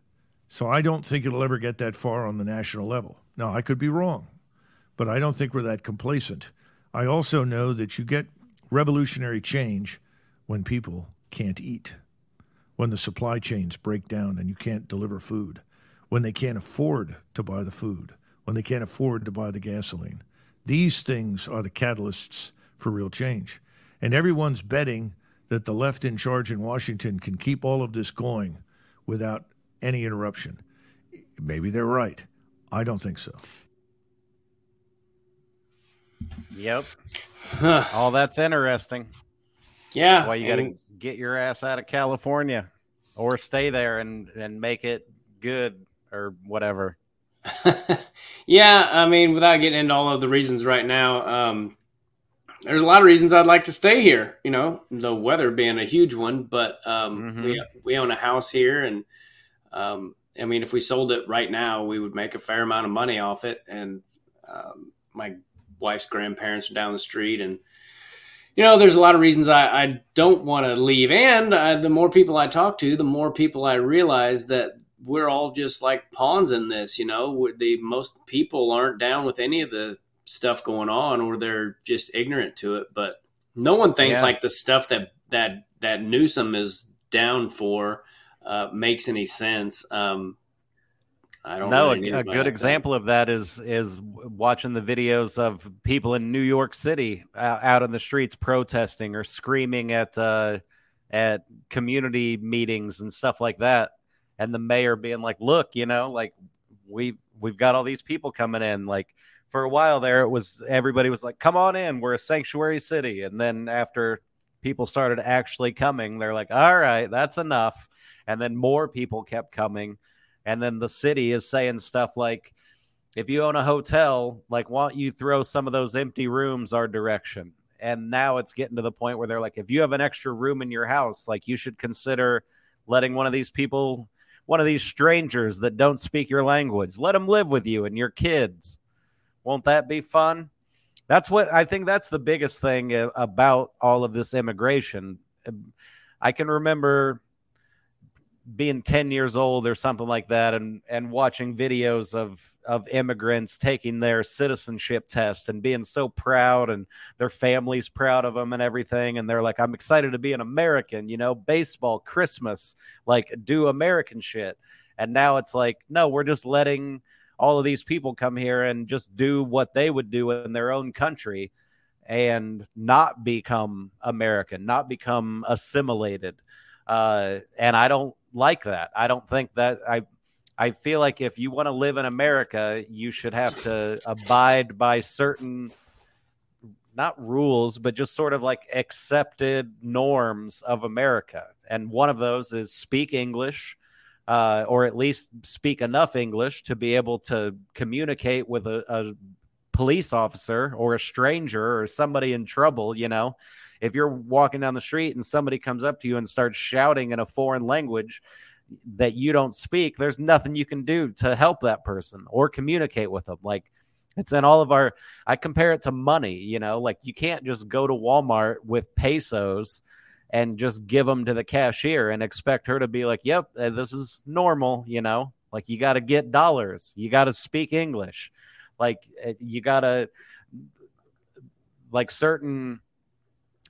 So I don't think it'll ever get that far on the national level. Now, I could be wrong, but I don't think we're that complacent. I also know that you get revolutionary change when people can't eat, when the supply chains break down and you can't deliver food, when they can't afford to buy the food, when they can't afford to buy the gasoline. These things are the catalysts for real change. And everyone's betting that the left in charge in Washington can keep all of this going without any interruption. Maybe they're right. I don't think so. Yep. All that's interesting. Yeah. That's why you got to get your ass out of California or stay there and, and make it good or whatever. yeah, I mean, without getting into all of the reasons right now, um, there's a lot of reasons I'd like to stay here. You know, the weather being a huge one, but um, we we own a house here, and um, I mean, if we sold it right now, we would make a fair amount of money off it. And um, my wife's grandparents are down the street, and you know, there's a lot of reasons I, I don't want to leave. And I, the more people I talk to, the more people I realize that we're all just like pawns in this. You know, We're- the most people aren't down with any of the stuff going on, or they're just ignorant to it. But no one thinks Yeah. like the stuff that that that Newsom is down for uh, makes any sense. Um, I don't. No, really a, a good example of that is is watching the videos of people in New York City uh, out on the streets protesting or screaming at uh, at community meetings and stuff like that, and the mayor being like, "Look, you know, like we we've got all these people coming in." Like for a while there, it was everybody was like, "Come on in, we're a sanctuary city," and then after people started actually coming, they're like, "All right, that's enough," and then more people kept coming. And then the city is saying stuff like if you own a hotel like why don't you throw some of those empty rooms our direction? And now it's getting to the point where they're like if you have an extra room in your house like you should consider letting one of these people one of these strangers that don't speak your language let them live with you and your kids. Won't that be fun? That's what i think that's the biggest thing about all of this immigration. I can remember being 10 years old or something like that and and watching videos of of immigrants taking their citizenship test and being so proud and their families proud of them and everything and they're like I'm excited to be an American you know baseball Christmas like do American shit and now it's like no we're just letting all of these people come here and just do what they would do in their own country and not become American, not become assimilated. Uh, and I don't like that. I don't think that I. I feel like if you want to live in America, you should have to abide by certain, not rules, but just sort of like accepted norms of America. And one of those is speak English, uh, or at least speak enough English to be able to communicate with a, a police officer or a stranger or somebody in trouble, you know, if you're walking down the street and somebody comes up to you and starts shouting in a foreign language that you don't speak, there's nothing you can do to help that person or communicate with them. Like it's in all of our, I compare it to money, you know, like you can't just go to Walmart with pesos and just give them to the cashier and expect her to be like, yep, uh, this is normal, you know, like you got to get dollars, you got to speak English. Like uh, you got to, like certain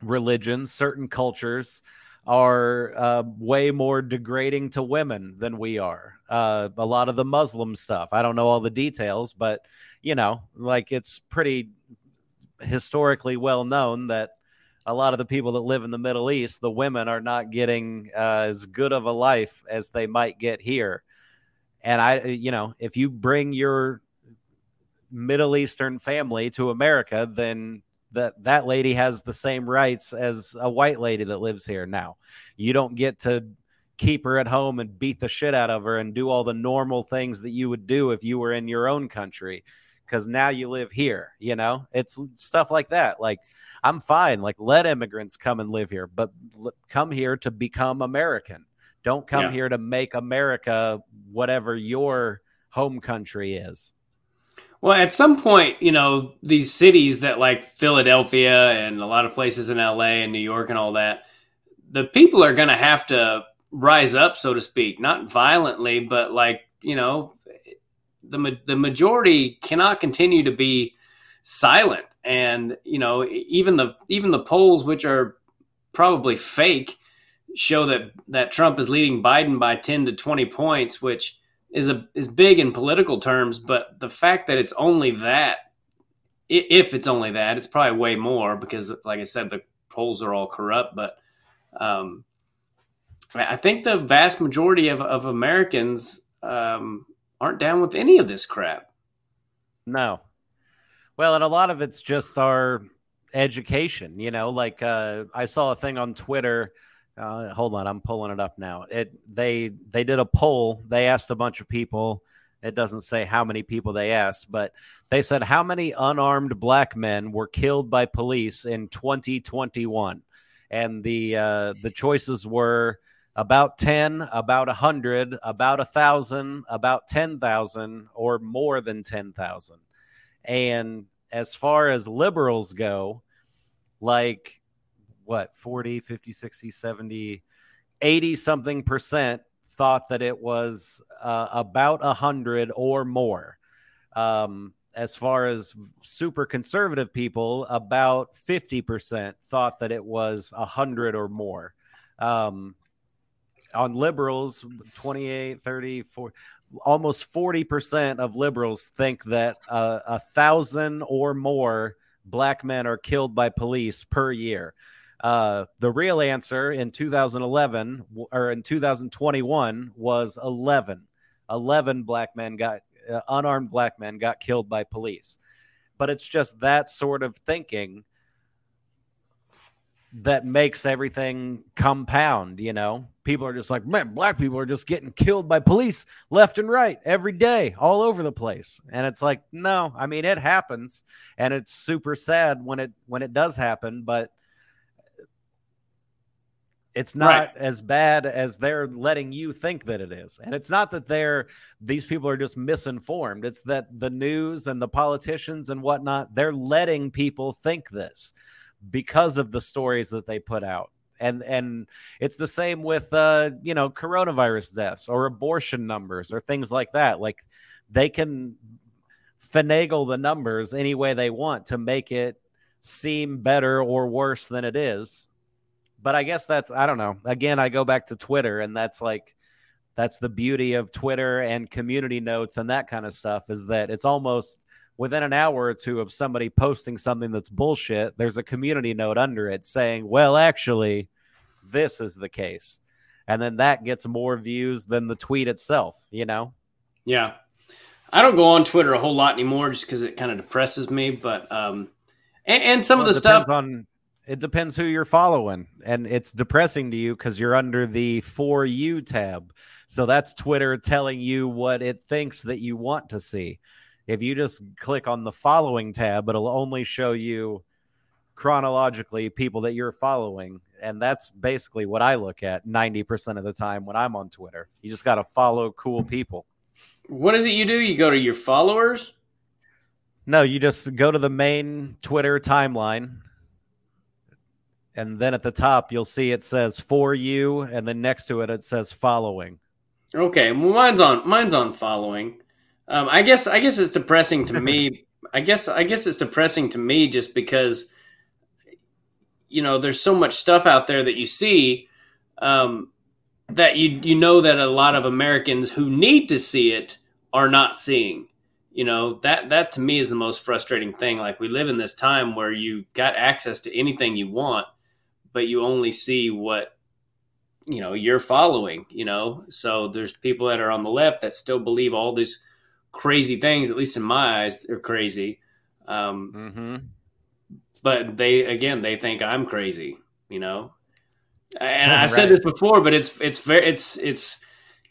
religions, certain cultures are uh, way more degrading to women than we are. Uh, a lot of the Muslim stuff, I don't know all the details, but you know, like it's pretty historically well known that a lot of the people that live in the Middle East, the women are not getting uh, as good of a life as they might get here. And I, you know, if you bring your Middle Eastern family to America, then that that lady has the same rights as a white lady that lives here now. You don't get to keep her at home and beat the shit out of her and do all the normal things that you would do if you were in your own country because now you live here, you know? It's stuff like that. Like I'm fine, like let immigrants come and live here, but l- come here to become American. Don't come Yeah. here to make America whatever your home country is. Well, at some point, you know, these cities that like Philadelphia and a lot of places in LA and New York and all that, the people are going to have to rise up, so to speak, not violently, but like, you know, the the majority cannot continue to be silent. And, you know, even the even the polls which are probably fake show that that Trump is leading Biden by 10 to 20 points, which is a is big in political terms, but the fact that it's only that, if it's only that, it's probably way more because, like I said, the polls are all corrupt. But um, I think the vast majority of of Americans um, aren't down with any of this crap. No. Well, and a lot of it's just our education, you know, like uh, I saw a thing on Twitter. Uh, hold on, I'm pulling it up now. It they they did a poll. They asked a bunch of people. It doesn't say how many people they asked, but they said how many unarmed black men were killed by police in 2021, and the uh, the choices were about 10, about 100, about a 1,000, about 10,000, or more than 10,000. And as far as liberals go, like what, 40, 50, 60, 70, 80 something percent thought that it was uh, about 100 or more. Um, as far as super conservative people, about 50% thought that it was 100 or more. Um, on liberals 28 30 40, almost 40% of liberals think that uh, a thousand or more black men are killed by police per year uh, the real answer in 2011 or in 2021 was 11 11 black men got uh, unarmed black men got killed by police but it's just that sort of thinking that makes everything compound, you know. People are just like, man, black people are just getting killed by police left and right every day, all over the place. And it's like, no, I mean it happens and it's super sad when it when it does happen, but it's not Right. as bad as they're letting you think that it is. And it's not that they're these people are just misinformed. It's that the news and the politicians and whatnot, they're letting people think this because of the stories that they put out. and and it's the same with uh you know coronavirus deaths or abortion numbers or things like that like they can finagle the numbers any way they want to make it seem better or worse than it is but i guess that's i don't know again i go back to twitter and that's like that's the beauty of twitter and community notes and that kind of stuff is that it's almost within an hour or two of somebody posting something that's bullshit, there's a community note under it saying, well, actually, this is the case. And then that gets more views than the tweet itself, you know? Yeah. I don't go on Twitter a whole lot anymore just because it kind of depresses me. But, um, and, and some Well, of the stuff. on it depends who you're following and it's depressing to you because you're under the for you tab so that's twitter telling you what it thinks that you want to see if you just click on the following tab it'll only show you chronologically people that you're following and that's basically what i look at 90% of the time when i'm on twitter you just got to follow cool people What is it you do? You go to your followers? No, you just go to the main Twitter timeline. And then at the top, you'll see it says for you. And then next to it, it says following. Okay, well, mine's on mine's on following. Um, I guess I guess it's depressing to me. I guess I guess it's depressing to me just because you know there's so much stuff out there that you see um, that you you know that a lot of Americans who need to see it are not seeing. You know that that to me is the most frustrating thing. Like we live in this time where you got access to anything you want, but you only see what you know you're following you know? So there's people that are on the left that still believe all these crazy things at least in my eyes are crazy. Um, mm-hmm. but they again they think i'm crazy you know? And Oh, i've said this before but it's it's very it's it's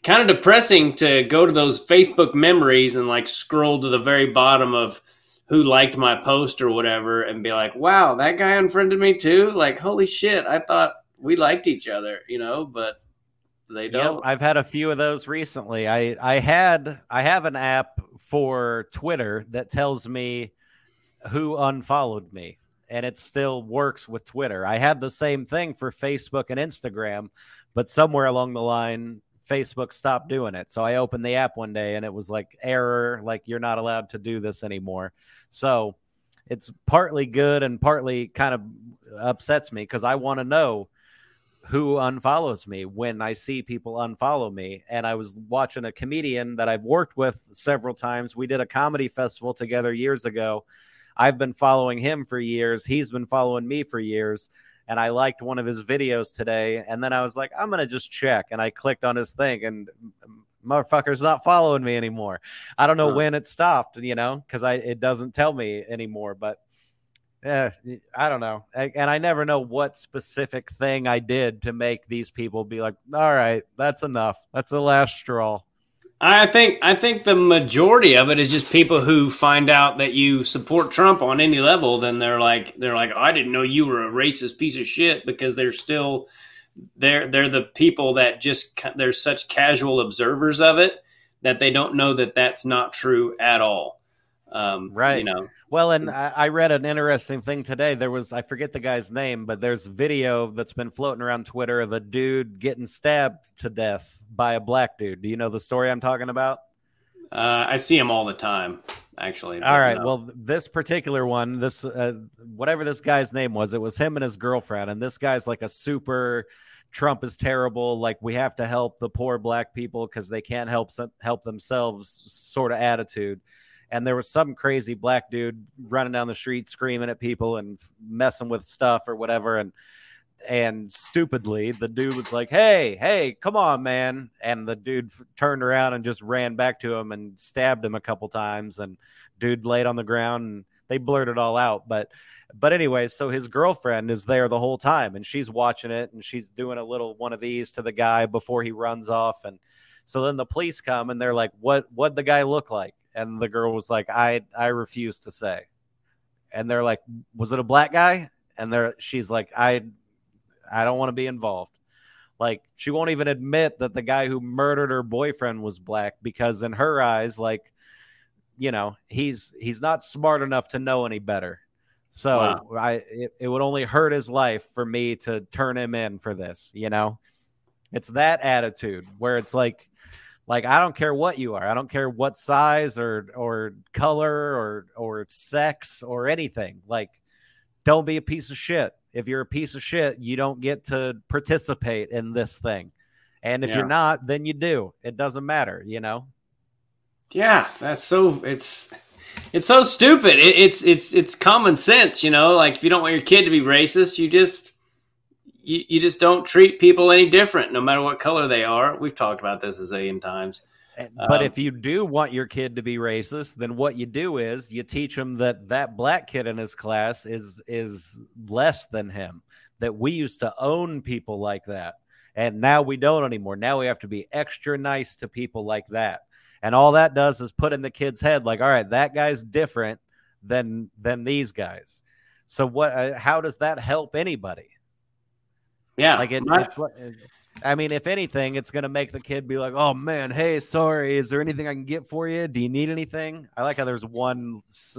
kind of depressing to go to those facebook memories and like scroll to the very bottom of who liked my post or whatever and be like wow that guy unfriended me too like holy shit i thought we liked each other you know but they don't I've had a few of those recently. I I had I have an app for Twitter that tells me who unfollowed me, and it still works with Twitter. I had the same thing for Facebook and Instagram, but somewhere along the line, Facebook stopped mm-hmm. doing it. So I opened the app one day, and it was like error, like you're not allowed to do this anymore. So it's partly good and partly kind of upsets me because I want to know who unfollows me when I see people unfollow me. And I was watching a comedian that I've worked with several times. We did a comedy festival together years ago. I've been following him for years. He's been following me for years. And I liked one of his videos today. And then I was like, I'm going to just check. And I clicked on his thing, and motherfucker's not following me anymore. I don't know Huh. when it stopped, you know, because I it doesn't tell me anymore. But yeah, I don't know. I- And I never know what specific thing I did to make these people be like, all right, that's enough. That's the last straw. I think I think the majority of it is just people who find out that you support Trump on any level, then they're like they're like I didn't know you were a racist piece of shit because they're still they're they're the people that just they're such casual observers of it that they don't know that that's not true at all. Um, Right. You know. Well, and I, I read an interesting thing today. There was, I forget the guy's name, but there's video that's been floating around Twitter of a dude getting stabbed to death by a black dude. Do you know the story I'm talking about? Uh, I see him all the time. Actually. All right. Well, this particular one, this uh, whatever this guy's name was, it was him and his girlfriend, and this guy's like a super Trump is terrible. Like we have to help the poor black people because they can't help some, help themselves, sort of attitude. And there was some crazy black dude running down the street screaming at people and messing with stuff or whatever, and and stupidly the dude was like hey hey come on man and the dude f- turned around and just ran back to him and stabbed him a couple times and dude laid on the ground and they blurred it all out but but anyway so his girlfriend is there the whole time and she's watching it and she's doing a little one of these to the guy before he runs off and so then the police come and they're like what what the guy look like and the girl was like i i refuse to say and they're like was it a black guy and they're she's like i I don't want to be involved. Like she won't even admit that the guy who murdered her boyfriend was black because in her eyes like you know, he's he's not smart enough to know any better. So Wow. I it, it would only hurt his life for me to turn him in for this, you know? It's that attitude where it's like like I don't care what you are. I don't care what size or or color or or sex or anything. Like don't be a piece of shit. If you're a piece of shit, you don't get to participate in this thing. And if Yeah. you're not, then you do. It doesn't matter, you know? Yeah, that's so it's it's so stupid. It, it's it's it's common sense, you know. Like if you don't want your kid to be racist, you just you, you just don't treat people any different, no matter what color they are. We've talked about this a zillion times. But Um, if you do want your kid to be racist, then what you do is you teach him that that black kid in his class is is less than him. That we used to own people like that, and now we don't anymore. Now we have to be extra nice to people like that, and all that does is put in the kid's head like, all right, that guy's different than than these guys. So what? Uh, how does that help anybody? Yeah, Like it, it's like, I mean, if anything, it's gonna make the kid be like, "Oh man, hey, sorry, is there anything I can get for you? Do you need anything?" I like how there's one s-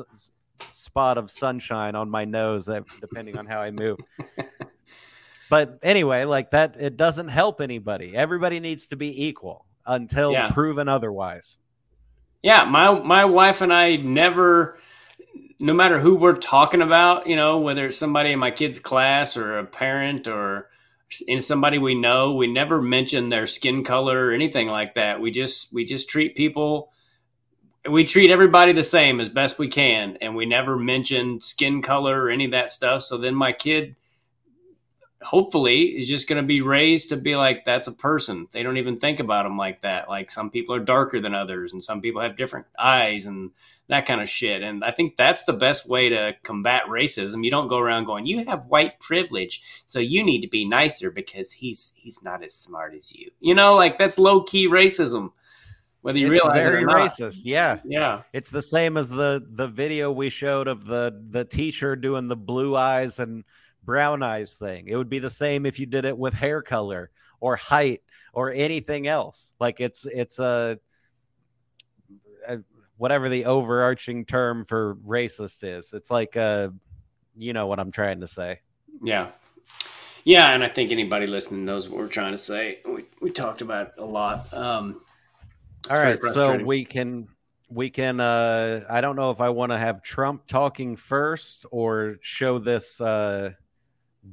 spot of sunshine on my nose, that, depending on how I move. but anyway, like that, it doesn't help anybody. Everybody needs to be equal until Yeah. proven otherwise. Yeah, my my wife and I never, no matter who we're talking about, you know, whether it's somebody in my kid's class or a parent or in somebody we know, we never mention their skin color or anything like that. We just we just treat people, we treat everybody the same as best we can, and we never mention skin color or any of that stuff. So then my kid hopefully is just going to be raised to be like that's a person. They don't even think about them like that. Like some people are darker than others and some people have different eyes and that kind of shit. And i think that's the best way to combat racism. You don't go around going you have white privilege so you need to be nicer because he's he's not as smart as you. You know like that's low key racism whether you it's realize very it or not. racist. Yeah, yeah. It's the same as the the video we showed of the the teacher doing the blue eyes and brown eyes thing. It would be the same if you did it with hair color or height or anything else. Like it's it's a, a whatever the overarching term for racist is. It's like uh you know what I'm trying to say. Yeah. Yeah, and I think anybody listening knows what we're trying to say. We we talked about it a lot. Um All right, so we can we can uh I don't know if I want to have Trump talking first or show this uh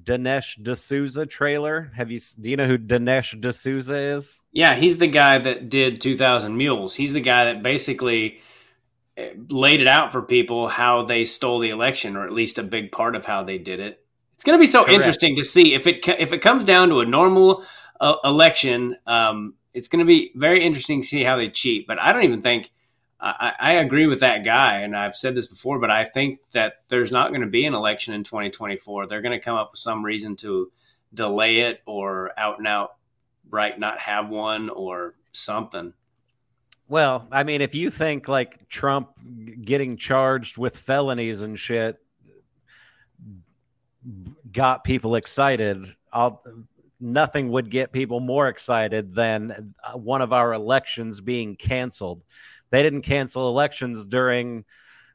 Dinesh D'Souza trailer. Have you do you know who Dinesh D'Souza is? Yeah, he's the guy that did 2000 Mules. He's the guy that basically eh, laid it out for people how they stole the election or at least a big part of how they did it. It's going to be so Correct. interesting to see if it if it comes down to a normal uh, election, um, it's going to be very interesting to see how they cheat, but I don't even think I, I agree with that guy, and I've said this before, but I think that there's not going to be an election in 2024. They're going to come up with some reason to delay it or out and out right not have one or something. Well, I mean, if you think like Trump getting charged with felonies and shit got people excited, I'll, nothing would get people more excited than uh, one of our elections being canceled. They didn't cancel elections during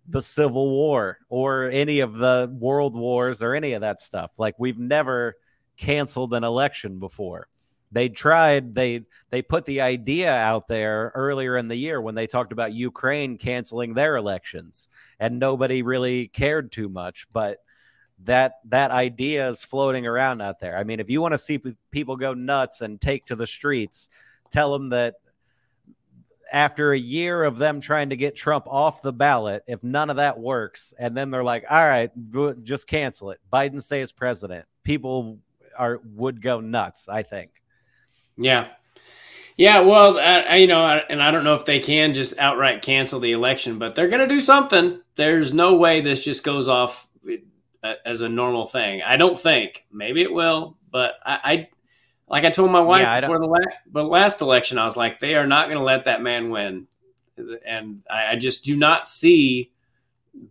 the Civil War or any of the world wars or any of that stuff. Like we've never canceled an election before. They tried they they put the idea out there earlier in the year when they talked about Ukraine canceling their elections and nobody really cared too much, but that that idea is floating around out there. I mean, if you want to see pe- people go nuts and take to the streets, tell them that after a year of them trying to get Trump off the ballot, if none of that works, and then they're like, "All right, just cancel it. Biden stays president." People are would go nuts. I think. Yeah. Yeah, well, I, you know, and I don't know if they can just outright cancel the election, but they're going to do something. There's no way this just goes off uh, as a normal thing. I don't think. Maybe it will, but I, I like I told my wife Yeah, before the last, the last election, I was like, they are not going to let that man win, and I, I just do not see,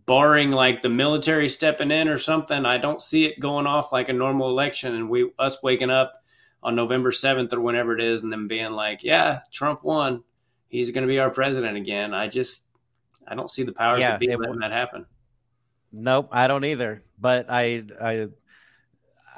barring like the military stepping in or something, I don't see it going off like a normal election, and we us waking up on November 7th or whenever it is and then being like, yeah, Trump won. He's going to be our president again. I just, I don't see the powers Yeah, that be letting that happen. Nope, I don't either. But I I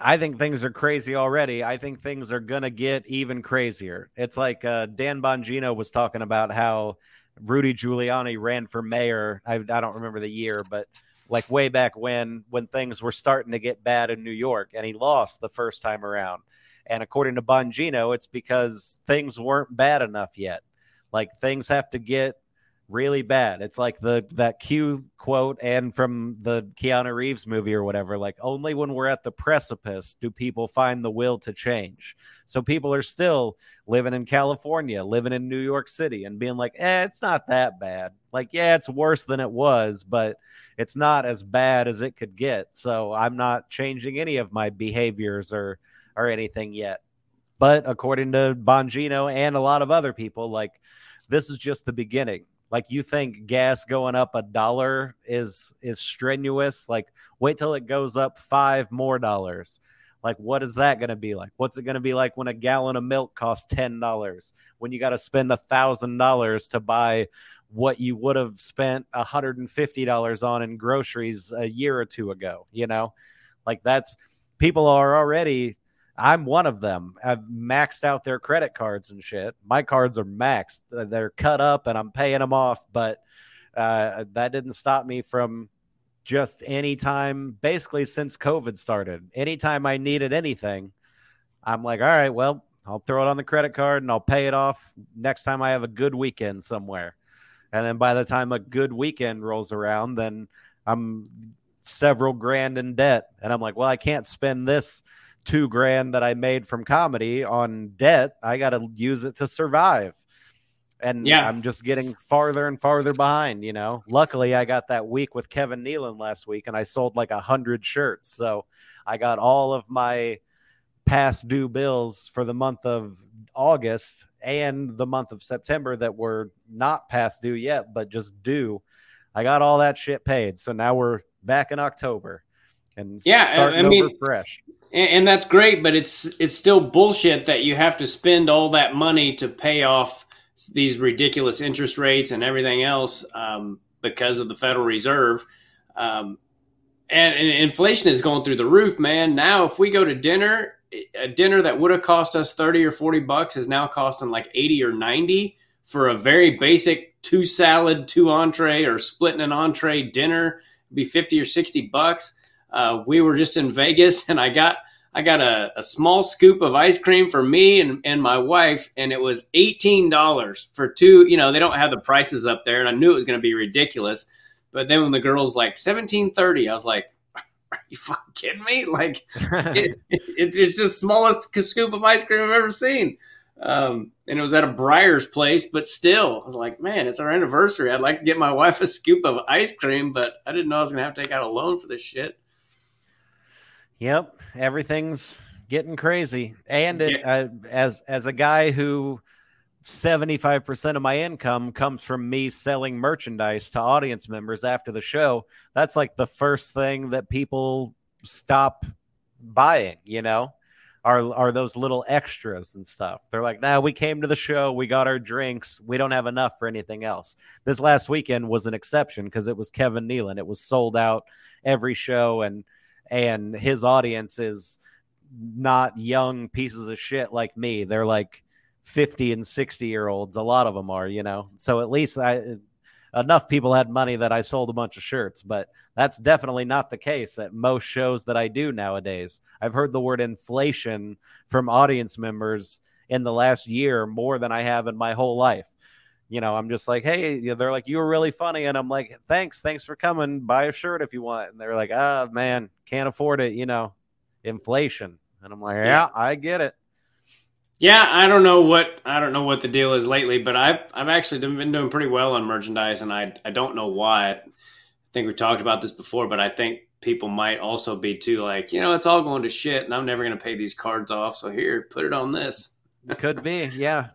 I think things are crazy already. I think things are gonna get even crazier. It's like uh, Dan Bongino was talking about how Rudy Giuliani ran for mayor. I, I don't remember the year, but like way back when when things were starting to get bad in New York, and he lost the first time around. And according to Bongino, it's because things weren't bad enough yet. Like things have to get really bad. It's like the that Q quote and from the Keanu Reeves movie or whatever. Like only when we're at the precipice do people find the will to change. So people are still living in California, living in New York City, and being like, "Eh, it's not that bad." Like, yeah, it's worse than it was, but it's not as bad as it could get. So I'm not changing any of my behaviors or or anything yet. But according to Bongino and a lot of other people, like this is just the beginning. Like you think gas going up a dollar is is strenuous. Like wait till it goes up five more dollars. Like what is that going to be like? What's it going to be like when a gallon of milk costs ten dollars? When you got to spend a thousand dollars to buy what you would have spent a hundred and fifty dollars on in groceries a year or two ago. You know, like that's people are already I'm one of them. I've maxed out their credit cards and shit. My cards are maxed. They're cut up and I'm paying them off, but uh, that didn't stop me from just anytime, basically since COVID started. Anytime I needed anything, I'm like, all right, well, I'll throw it on the credit card and I'll pay it off next time I have a good weekend somewhere. And then by the time a good weekend rolls around, then I'm several grand in debt. And I'm like, well, I can't spend this two grand that I made from comedy on debt. I got to use it to survive. And Yeah. I'm just getting farther and farther behind, you know. Luckily, I got that week with Kevin Nealon last week and I sold like a hundred shirts. So I got all of my past due bills for the month of August and the month of September that were not past due yet, but just due. I got all that shit paid. So now we're back in October and Yeah, starting I mean- over fresh. And, and that's great, but it's it's still bullshit that you have to spend all that money to pay off these ridiculous interest rates and everything else um, because of the Federal Reserve. Um, and, and inflation is going through the roof, man. Now, if we go to dinner, a dinner that would have cost us thirty or forty bucks is now costing like eighty or ninety for a very basic two salad, two entree, or splitting an entree dinner. Be fifty or sixty bucks. Uh, we were just in Vegas, and I got I got a, a small scoop of ice cream for me and, and my wife, and it was eighteen dollars for two. You know, they don't have the prices up there, and I knew it was going to be ridiculous. But then when the girl's like seventeen thirty, I was like, "Are you fucking kidding me?" Like, it, it- it's just the smallest scoop of ice cream I've ever seen. Um, and it was at a Breyers place, but still, I was like, man, it's our anniversary. I'd like to get my wife a scoop of ice cream, but I didn't know I was gonna have to take out a loan for this shit. Yep, everything's getting crazy. And it, uh, as as a guy who 75% of my income comes from me selling merchandise to audience members after the show, that's like the first thing that people stop buying, you know? Are are those little extras and stuff. They're like, "Nah, we came to the show, we got our drinks, we don't have enough for anything else." This last weekend was an exception because it was Kevin Nealon. It was sold out every show and and his audience is not young pieces of shit like me. They're like 50 and 60 year olds. A lot of them are, you know. So at least I enough people had money that I sold a bunch of shirts, but that's definitely not the case at most shows that I do nowadays. I've heard the word inflation from audience members in the last year more than I have in my whole life. You know, I'm just like, hey, you know, they're like, you were really funny. And I'm like, thanks, thanks for coming. Buy a shirt if you want. And they're like, ah, man, can't afford it. You know, inflation. And I'm like, yeah, Yeah. I get it. Yeah, I don't know what I don't know what the deal is lately, but I've I've actually been doing pretty well on merchandise, and I I don't know why. I think we talked about this before, but I think people might also be too like you know it's all going to shit, and I'm never going to pay these cards off. So here, put it on this. Could be, yeah.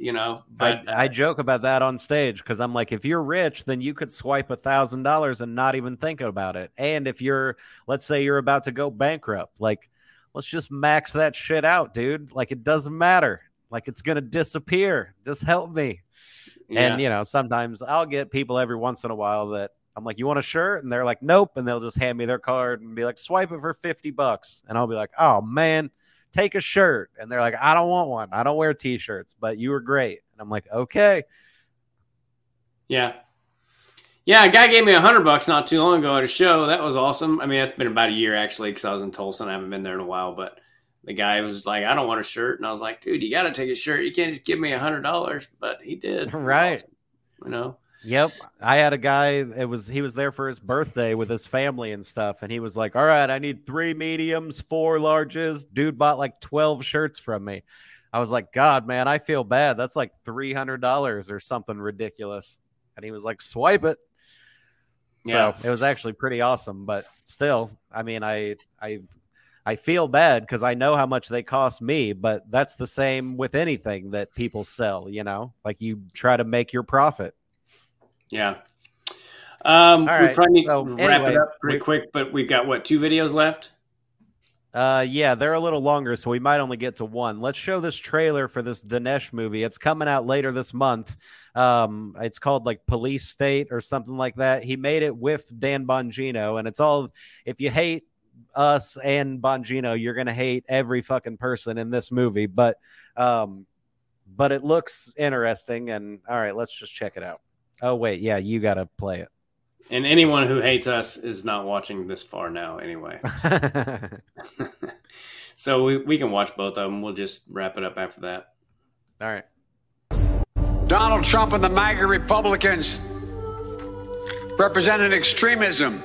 You know, but I, I joke about that on stage because I'm like, if you're rich, then you could swipe a thousand dollars and not even think about it. And if you're, let's say you're about to go bankrupt, like, let's just max that shit out, dude. Like, it doesn't matter. Like, it's gonna disappear. Just help me. Yeah. And you know, sometimes I'll get people every once in a while that I'm like, you want a shirt? And they're like, nope. And they'll just hand me their card and be like, swipe it for 50 bucks. And I'll be like, oh man, take a shirt. And they're like, I don't want one. I don't wear t shirts, but you were great. And I'm like, okay. Yeah. Yeah, a guy gave me a hundred bucks not too long ago at a show. That was awesome. I mean, that's been about a year actually because I was in Tulsa and I haven't been there in a while. But the guy was like, "I don't want a shirt," and I was like, "Dude, you got to take a shirt. You can't just give me a hundred dollars." But he did. Right. Awesome. You know. Yep. I had a guy, it was he was there for his birthday with his family and stuff, and he was like, All right, I need three mediums, four larges. Dude bought like 12 shirts from me. I was like, God, man, I feel bad. That's like three hundred dollars or something ridiculous. And he was like, Swipe it. Yeah. So it was actually pretty awesome. But still, I mean, I I I feel bad because I know how much they cost me, but that's the same with anything that people sell, you know? Like you try to make your profit. Yeah. Um, we right. probably need So, to wrap anyway, it up pretty we- quick, but we've got what two videos left? Uh, yeah, they're a little longer, so we might only get to one. Let's show this trailer for this Dinesh movie. It's coming out later this month. Um, it's called like Police State or something like that. He made it with Dan Bongino, and it's all. If you hate us and Bongino, you're gonna hate every fucking person in this movie. But, um, but it looks interesting. And all right, let's just check it out. Oh wait, yeah, you gotta play it. And anyone who hates us is not watching this far now, anyway. so we, we can watch both of them. We'll just wrap it up after that. All right. Donald Trump and the MAGA Republicans represent an extremism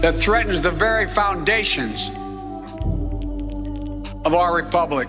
that threatens the very foundations of our republic.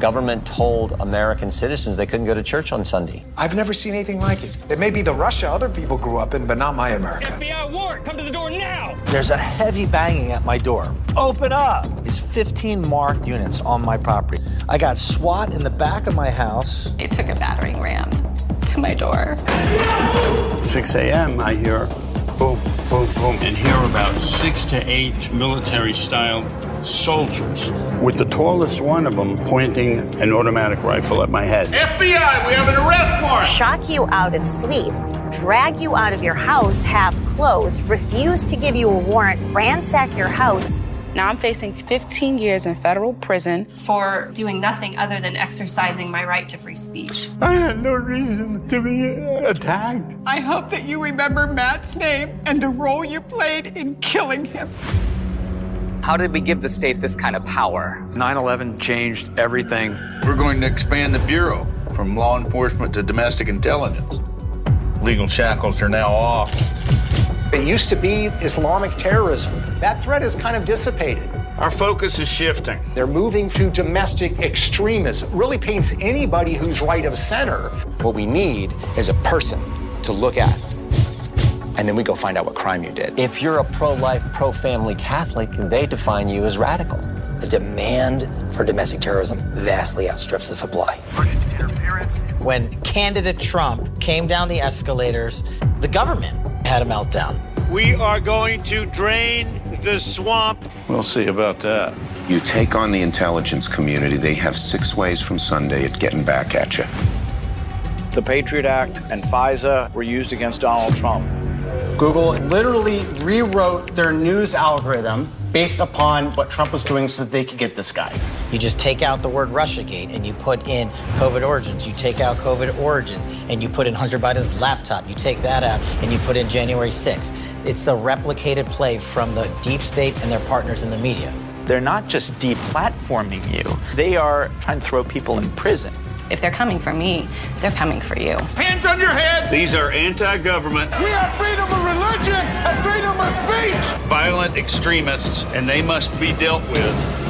Government told American citizens they couldn't go to church on Sunday. I've never seen anything like it. It may be the Russia other people grew up in, but not my America. FBI warrant, come to the door now! There's a heavy banging at my door. Open up! It's 15 marked units on my property. I got SWAT in the back of my house. They took a battering ram to my door. 6 a.m., I hear boom, boom, boom, and hear about six to eight military style soldiers, with the tallest one of them pointing an automatic rifle at my head. FBI, we have an arrest warrant! shock you out of sleep, drag you out of your house half clothed, refuse to give you a warrant, ransack your house. Now I'm facing 15 years in federal prison for doing nothing other than exercising my right to free speech. I had no reason to be attacked. I hope that you remember Matt's name and the role you played in killing him. How did we give the state this kind of power? 9 11 changed everything. We're going to expand the Bureau from law enforcement to domestic intelligence. Legal shackles are now off. It used to be Islamic terrorism. That threat has kind of dissipated. Our focus is shifting. They're moving to domestic extremism. Really paints anybody who's right of center. What we need is a person to look at. And then we go find out what crime you did. If you're a pro life, pro family Catholic, they define you as radical. The demand for domestic terrorism vastly outstrips the supply. When candidate Trump came down the escalators, the government had a meltdown. We are going to drain the swamp. We'll see about that. You take on the intelligence community, they have six ways from Sunday at getting back at you. The Patriot Act and FISA were used against Donald Trump. Google literally rewrote their news algorithm based upon what Trump was doing so that they could get this guy. You just take out the word Russiagate and you put in COVID origins. You take out COVID origins and you put in Hunter Biden's laptop. You take that out and you put in January 6th. It's the replicated play from the deep state and their partners in the media. They're not just deplatforming you, they are trying to throw people in prison. If they're coming for me, they're coming for you. Hands on your head! These are anti government, We have freedom of religion and freedom of speech! violent extremists, and they must be dealt with.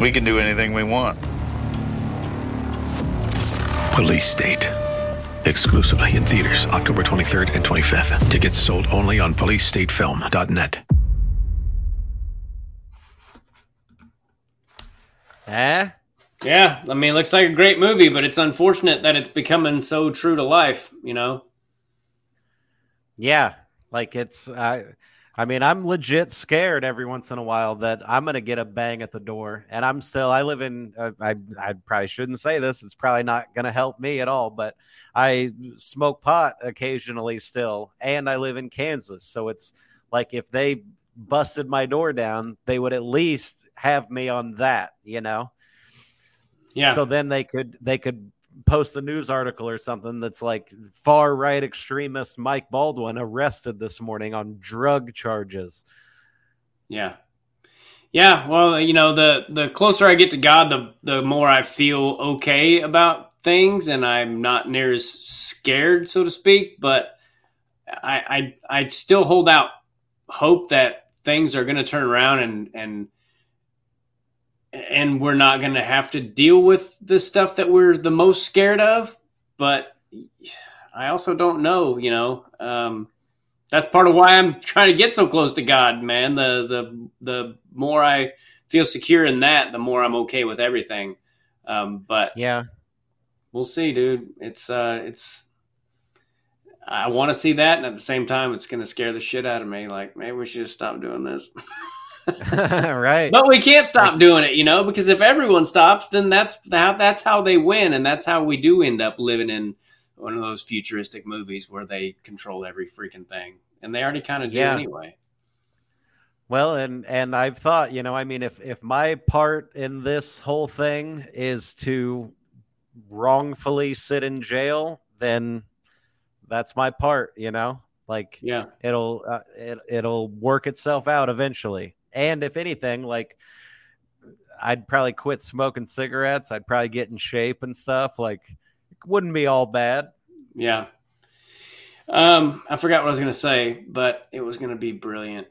We can do anything we want. Police State. Exclusively in theaters October 23rd and 25th. Tickets sold only on policestatefilm.net. Eh? Yeah, I mean, it looks like a great movie, but it's unfortunate that it's becoming so true to life. You know. Yeah, like it's. I, I mean, I'm legit scared every once in a while that I'm gonna get a bang at the door, and I'm still. I live in. Uh, I I probably shouldn't say this. It's probably not gonna help me at all, but I smoke pot occasionally still, and I live in Kansas, so it's like if they busted my door down, they would at least have me on that, you know. Yeah. So then they could they could post a news article or something that's like far right extremist Mike Baldwin arrested this morning on drug charges. Yeah. Yeah, well, you know, the the closer I get to God, the the more I feel okay about things and I'm not near as scared, so to speak, but I I I still hold out hope that things are going to turn around and and and we're not going to have to deal with the stuff that we're the most scared of. But I also don't know, you know. Um, that's part of why I'm trying to get so close to God, man. The the the more I feel secure in that, the more I'm okay with everything. Um, but yeah, we'll see, dude. It's uh, it's. I want to see that, and at the same time, it's going to scare the shit out of me. Like, maybe we should just stop doing this. right. But we can't stop doing it, you know, because if everyone stops, then that's how that's how they win, and that's how we do end up living in one of those futuristic movies where they control every freaking thing, and they already kind of do Yeah. anyway. Well, and and I've thought, you know, I mean, if if my part in this whole thing is to wrongfully sit in jail, then that's my part, you know. Like, yeah, it'll uh, it it'll work itself out eventually. And if anything, like, I'd probably quit smoking cigarettes. I'd probably get in shape and stuff. Like, it wouldn't be all bad. Yeah. Um, I forgot what I was going to say, but it was going to be brilliant.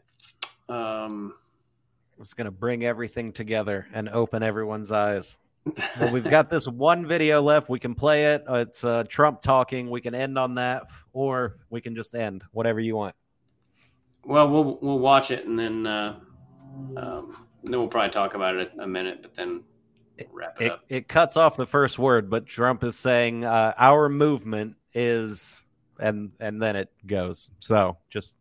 Um, It's going to bring everything together and open everyone's eyes. well, we've got this one video left. We can play it. Uh, It's uh, Trump talking. We can end on that, or we can just end whatever you want. well, we'll we'll watch it and then uh, um, then we'll probably talk about it a minute, but then we'll wrap it, It, up. it cuts off the first word, but Trump is saying uh, our movement is, and and then it goes. So just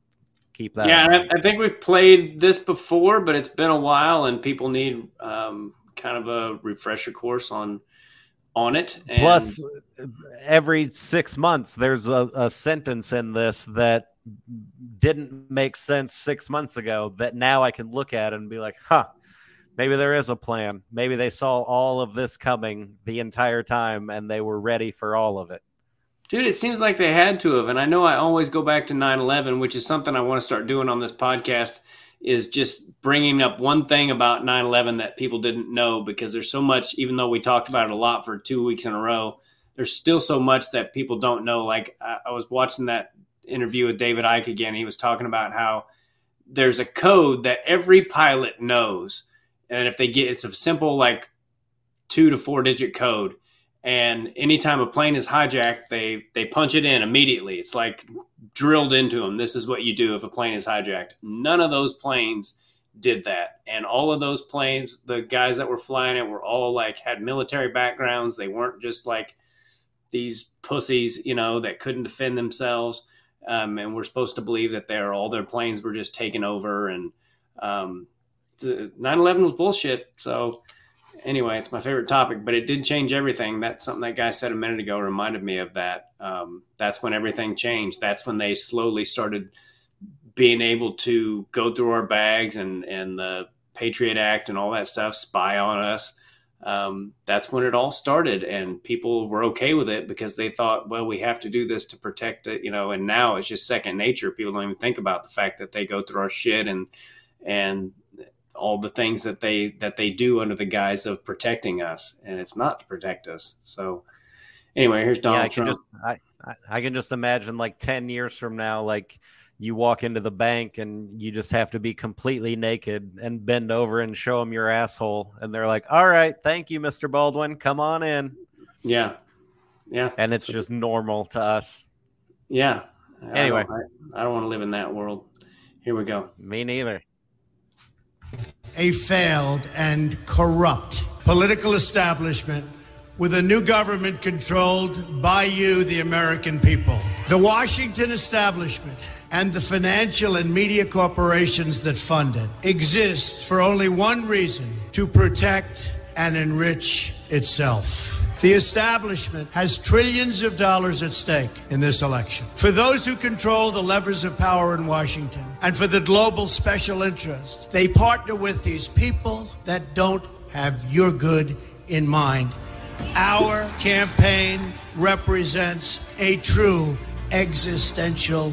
keep that. Yeah, I, I think we've played this before, but it's been a while, and people need um, kind of a refresher course on on it. And Plus, every six months, there's a, a sentence in this that didn't make sense six months ago that now I can look at and be like, huh, maybe there is a plan. Maybe they saw all of this coming the entire time and they were ready for all of it. Dude, it seems like they had to have. And I know I always go back to 9 11, which is something I want to start doing on this podcast, is just bringing up one thing about 9 11 that people didn't know because there's so much, even though we talked about it a lot for two weeks in a row, there's still so much that people don't know. Like, I, I was watching that interview with David Icke again. He was talking about how there's a code that every pilot knows. And if they get, it's a simple, like, two to four digit code and anytime a plane is hijacked they they punch it in immediately it's like drilled into them this is what you do if a plane is hijacked none of those planes did that and all of those planes the guys that were flying it were all like had military backgrounds they weren't just like these pussies you know that couldn't defend themselves um, and we're supposed to believe that they're all their planes were just taken over and um, the 9-11 was bullshit so anyway, it's my favorite topic, but it did change everything. That's something that guy said a minute ago reminded me of that. Um, that's when everything changed. That's when they slowly started being able to go through our bags and, and the Patriot Act and all that stuff, spy on us. Um, that's when it all started, and people were okay with it because they thought, well, we have to do this to protect it, you know. And now it's just second nature. People don't even think about the fact that they go through our shit and and all the things that they that they do under the guise of protecting us, and it's not to protect us. So, anyway, here's Donald yeah, I can Trump. just I, I I can just imagine like ten years from now, like you walk into the bank and you just have to be completely naked and bend over and show them your asshole, and they're like, "All right, thank you, Mister Baldwin, come on in." Yeah, yeah, and it's just normal to us. Yeah. Anyway. I don't, I, I don't want to live in that world. Here we go. Me neither. a failed and corrupt political establishment with a new government controlled by you, the American people. The Washington establishment and the financial and media corporations that fund it exist for only one reason to protect and enrich itself. The establishment has trillions of dollars at stake in this election. For those who control the levers of power in Washington and for the global special interest, they partner with these people that don't have your good in mind. Our campaign represents a true existential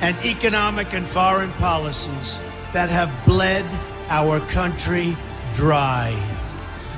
and economic and foreign policies that have bled our country dry.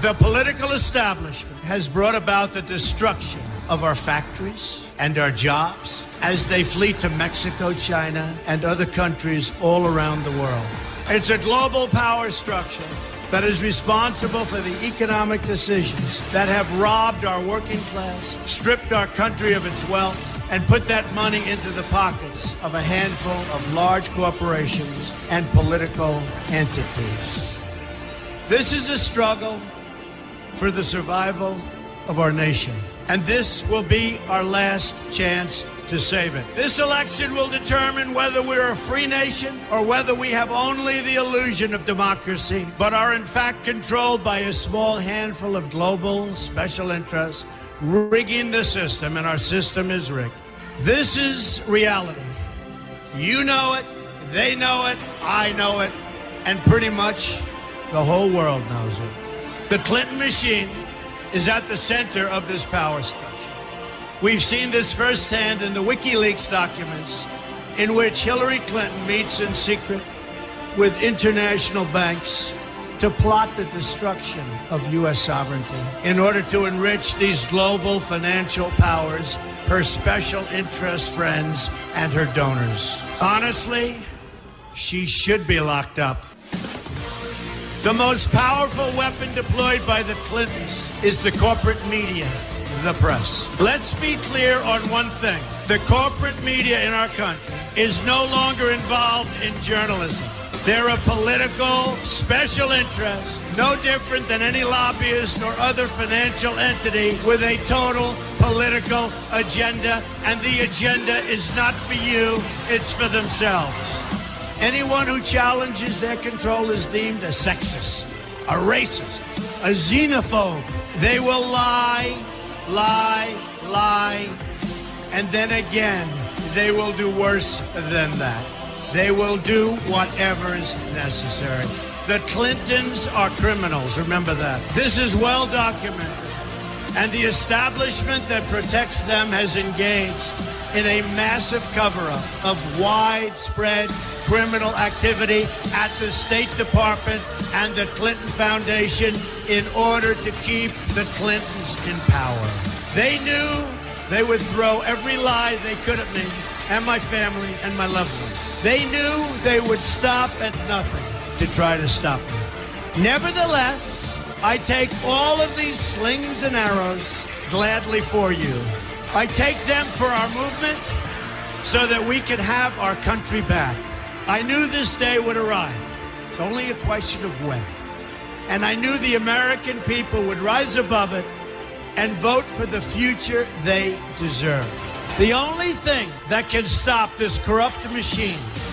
The political establishment has brought about the destruction of our factories and our jobs as they flee to Mexico, China, and other countries all around the world. It's a global power structure that is responsible for the economic decisions that have robbed our working class, stripped our country of its wealth, and put that money into the pockets of a handful of large corporations and political entities. This is a struggle for the survival of our nation. And this will be our last chance to save it. This election will determine whether we're a free nation or whether we have only the illusion of democracy, but are in fact controlled by a small handful of global special interests rigging the system, and our system is rigged. This is reality. You know it, they know it, I know it, and pretty much the whole world knows it. The Clinton machine is at the center of this power structure. We've seen this firsthand in the WikiLeaks documents, in which Hillary Clinton meets in secret with international banks to plot the destruction of U.S. sovereignty in order to enrich these global financial powers, her special interest friends, and her donors. Honestly, she should be locked up. The most powerful weapon deployed by the Clintons is the corporate media the press. Let's be clear on one thing. The corporate media in our country is no longer involved in journalism. They're a political special interest, no different than any lobbyist or other financial entity with a total political agenda, and the agenda is not for you, it's for themselves. Anyone who challenges their control is deemed a sexist, a racist, a xenophobe. They will lie lie, lie, and then again, they will do worse than that. They will do whatever is necessary. The Clintons are criminals, remember that. This is well documented. And the establishment that protects them has engaged in a massive cover up of widespread criminal activity at the State Department and the Clinton Foundation in order to keep the Clintons in power. They knew they would throw every lie they could at me and my family and my loved ones. They knew they would stop at nothing to try to stop me. Nevertheless, I take all of these slings and arrows gladly for you. I take them for our movement so that we can have our country back. I knew this day would arrive. It's only a question of when. And I knew the American people would rise above it and vote for the future they deserve. The only thing that can stop this corrupt machine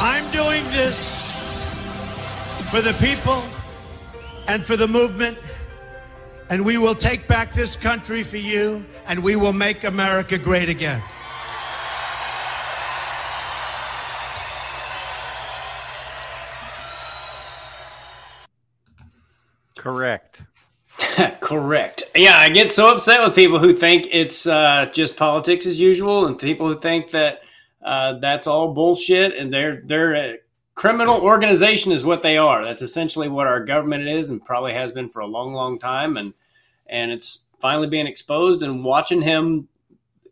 I'm doing this for the people and for the movement. And we will take back this country for you, and we will make America great again. Correct. Correct. Yeah, I get so upset with people who think it's uh, just politics as usual, and people who think that uh, that's all bullshit, and they're they're a criminal organization is what they are. That's essentially what our government is, and probably has been for a long, long time, and and it's finally being exposed. And watching him,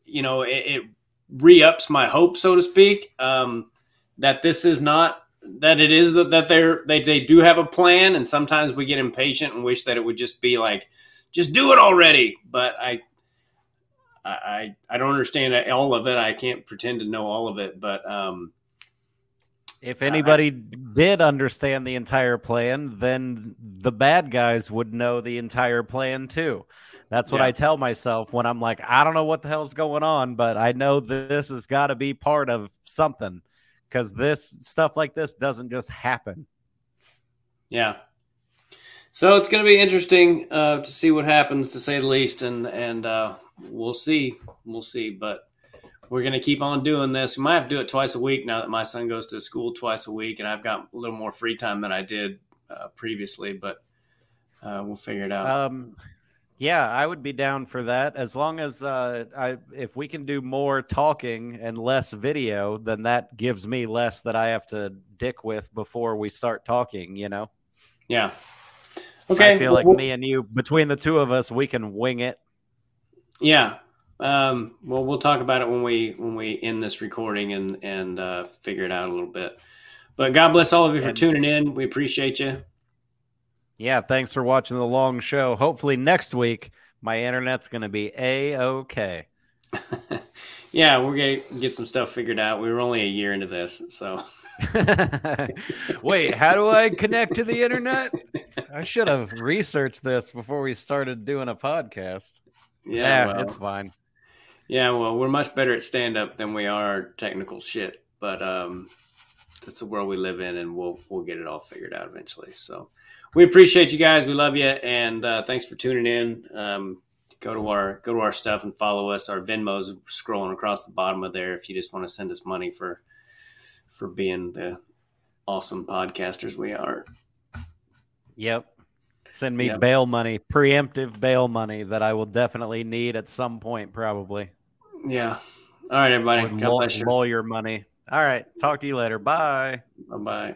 you know, it, it re ups my hope, so to speak, um, that this is not that it is that, that they're they, they do have a plan and sometimes we get impatient and wish that it would just be like just do it already but i i i don't understand all of it i can't pretend to know all of it but um if anybody I, did understand the entire plan then the bad guys would know the entire plan too that's what yeah. I tell myself when I'm like, I don't know what the hell's going on, but I know this has got to be part of something because this stuff like this doesn't just happen. Yeah. So it's going to be interesting uh, to see what happens, to say the least, and and uh, we'll see, we'll see. But we're going to keep on doing this. We might have to do it twice a week now that my son goes to school twice a week, and I've got a little more free time than I did uh, previously. But uh, we'll figure it out. Um, yeah, I would be down for that as long as uh, I if we can do more talking and less video, then that gives me less that I have to dick with before we start talking. You know. Yeah. Okay. I feel like me and you, between the two of us, we can wing it. Yeah. Um, well, we'll talk about it when we when we end this recording and and uh, figure it out a little bit. But God bless all of you for and, tuning in. We appreciate you. Yeah, thanks for watching the long show. Hopefully next week my internet's going to be a okay. yeah, we're going to get some stuff figured out. We were only a year into this, so. Wait, how do I connect to the internet? I should have researched this before we started doing a podcast. Yeah, well, it's fine. Yeah, well, we're much better at stand up than we are technical shit, but um that's the world we live in and we'll we'll get it all figured out eventually. So we appreciate you guys. We love you, and uh, thanks for tuning in. Um, go to our go to our stuff and follow us. Our Venmo's scrolling across the bottom of there. If you just want to send us money for for being the awesome podcasters we are. Yep. Send me bail money, preemptive bail money that I will definitely need at some point, probably. Yeah. All right, everybody. Law- lawyer money. All right. Talk to you later. Bye. Bye bye.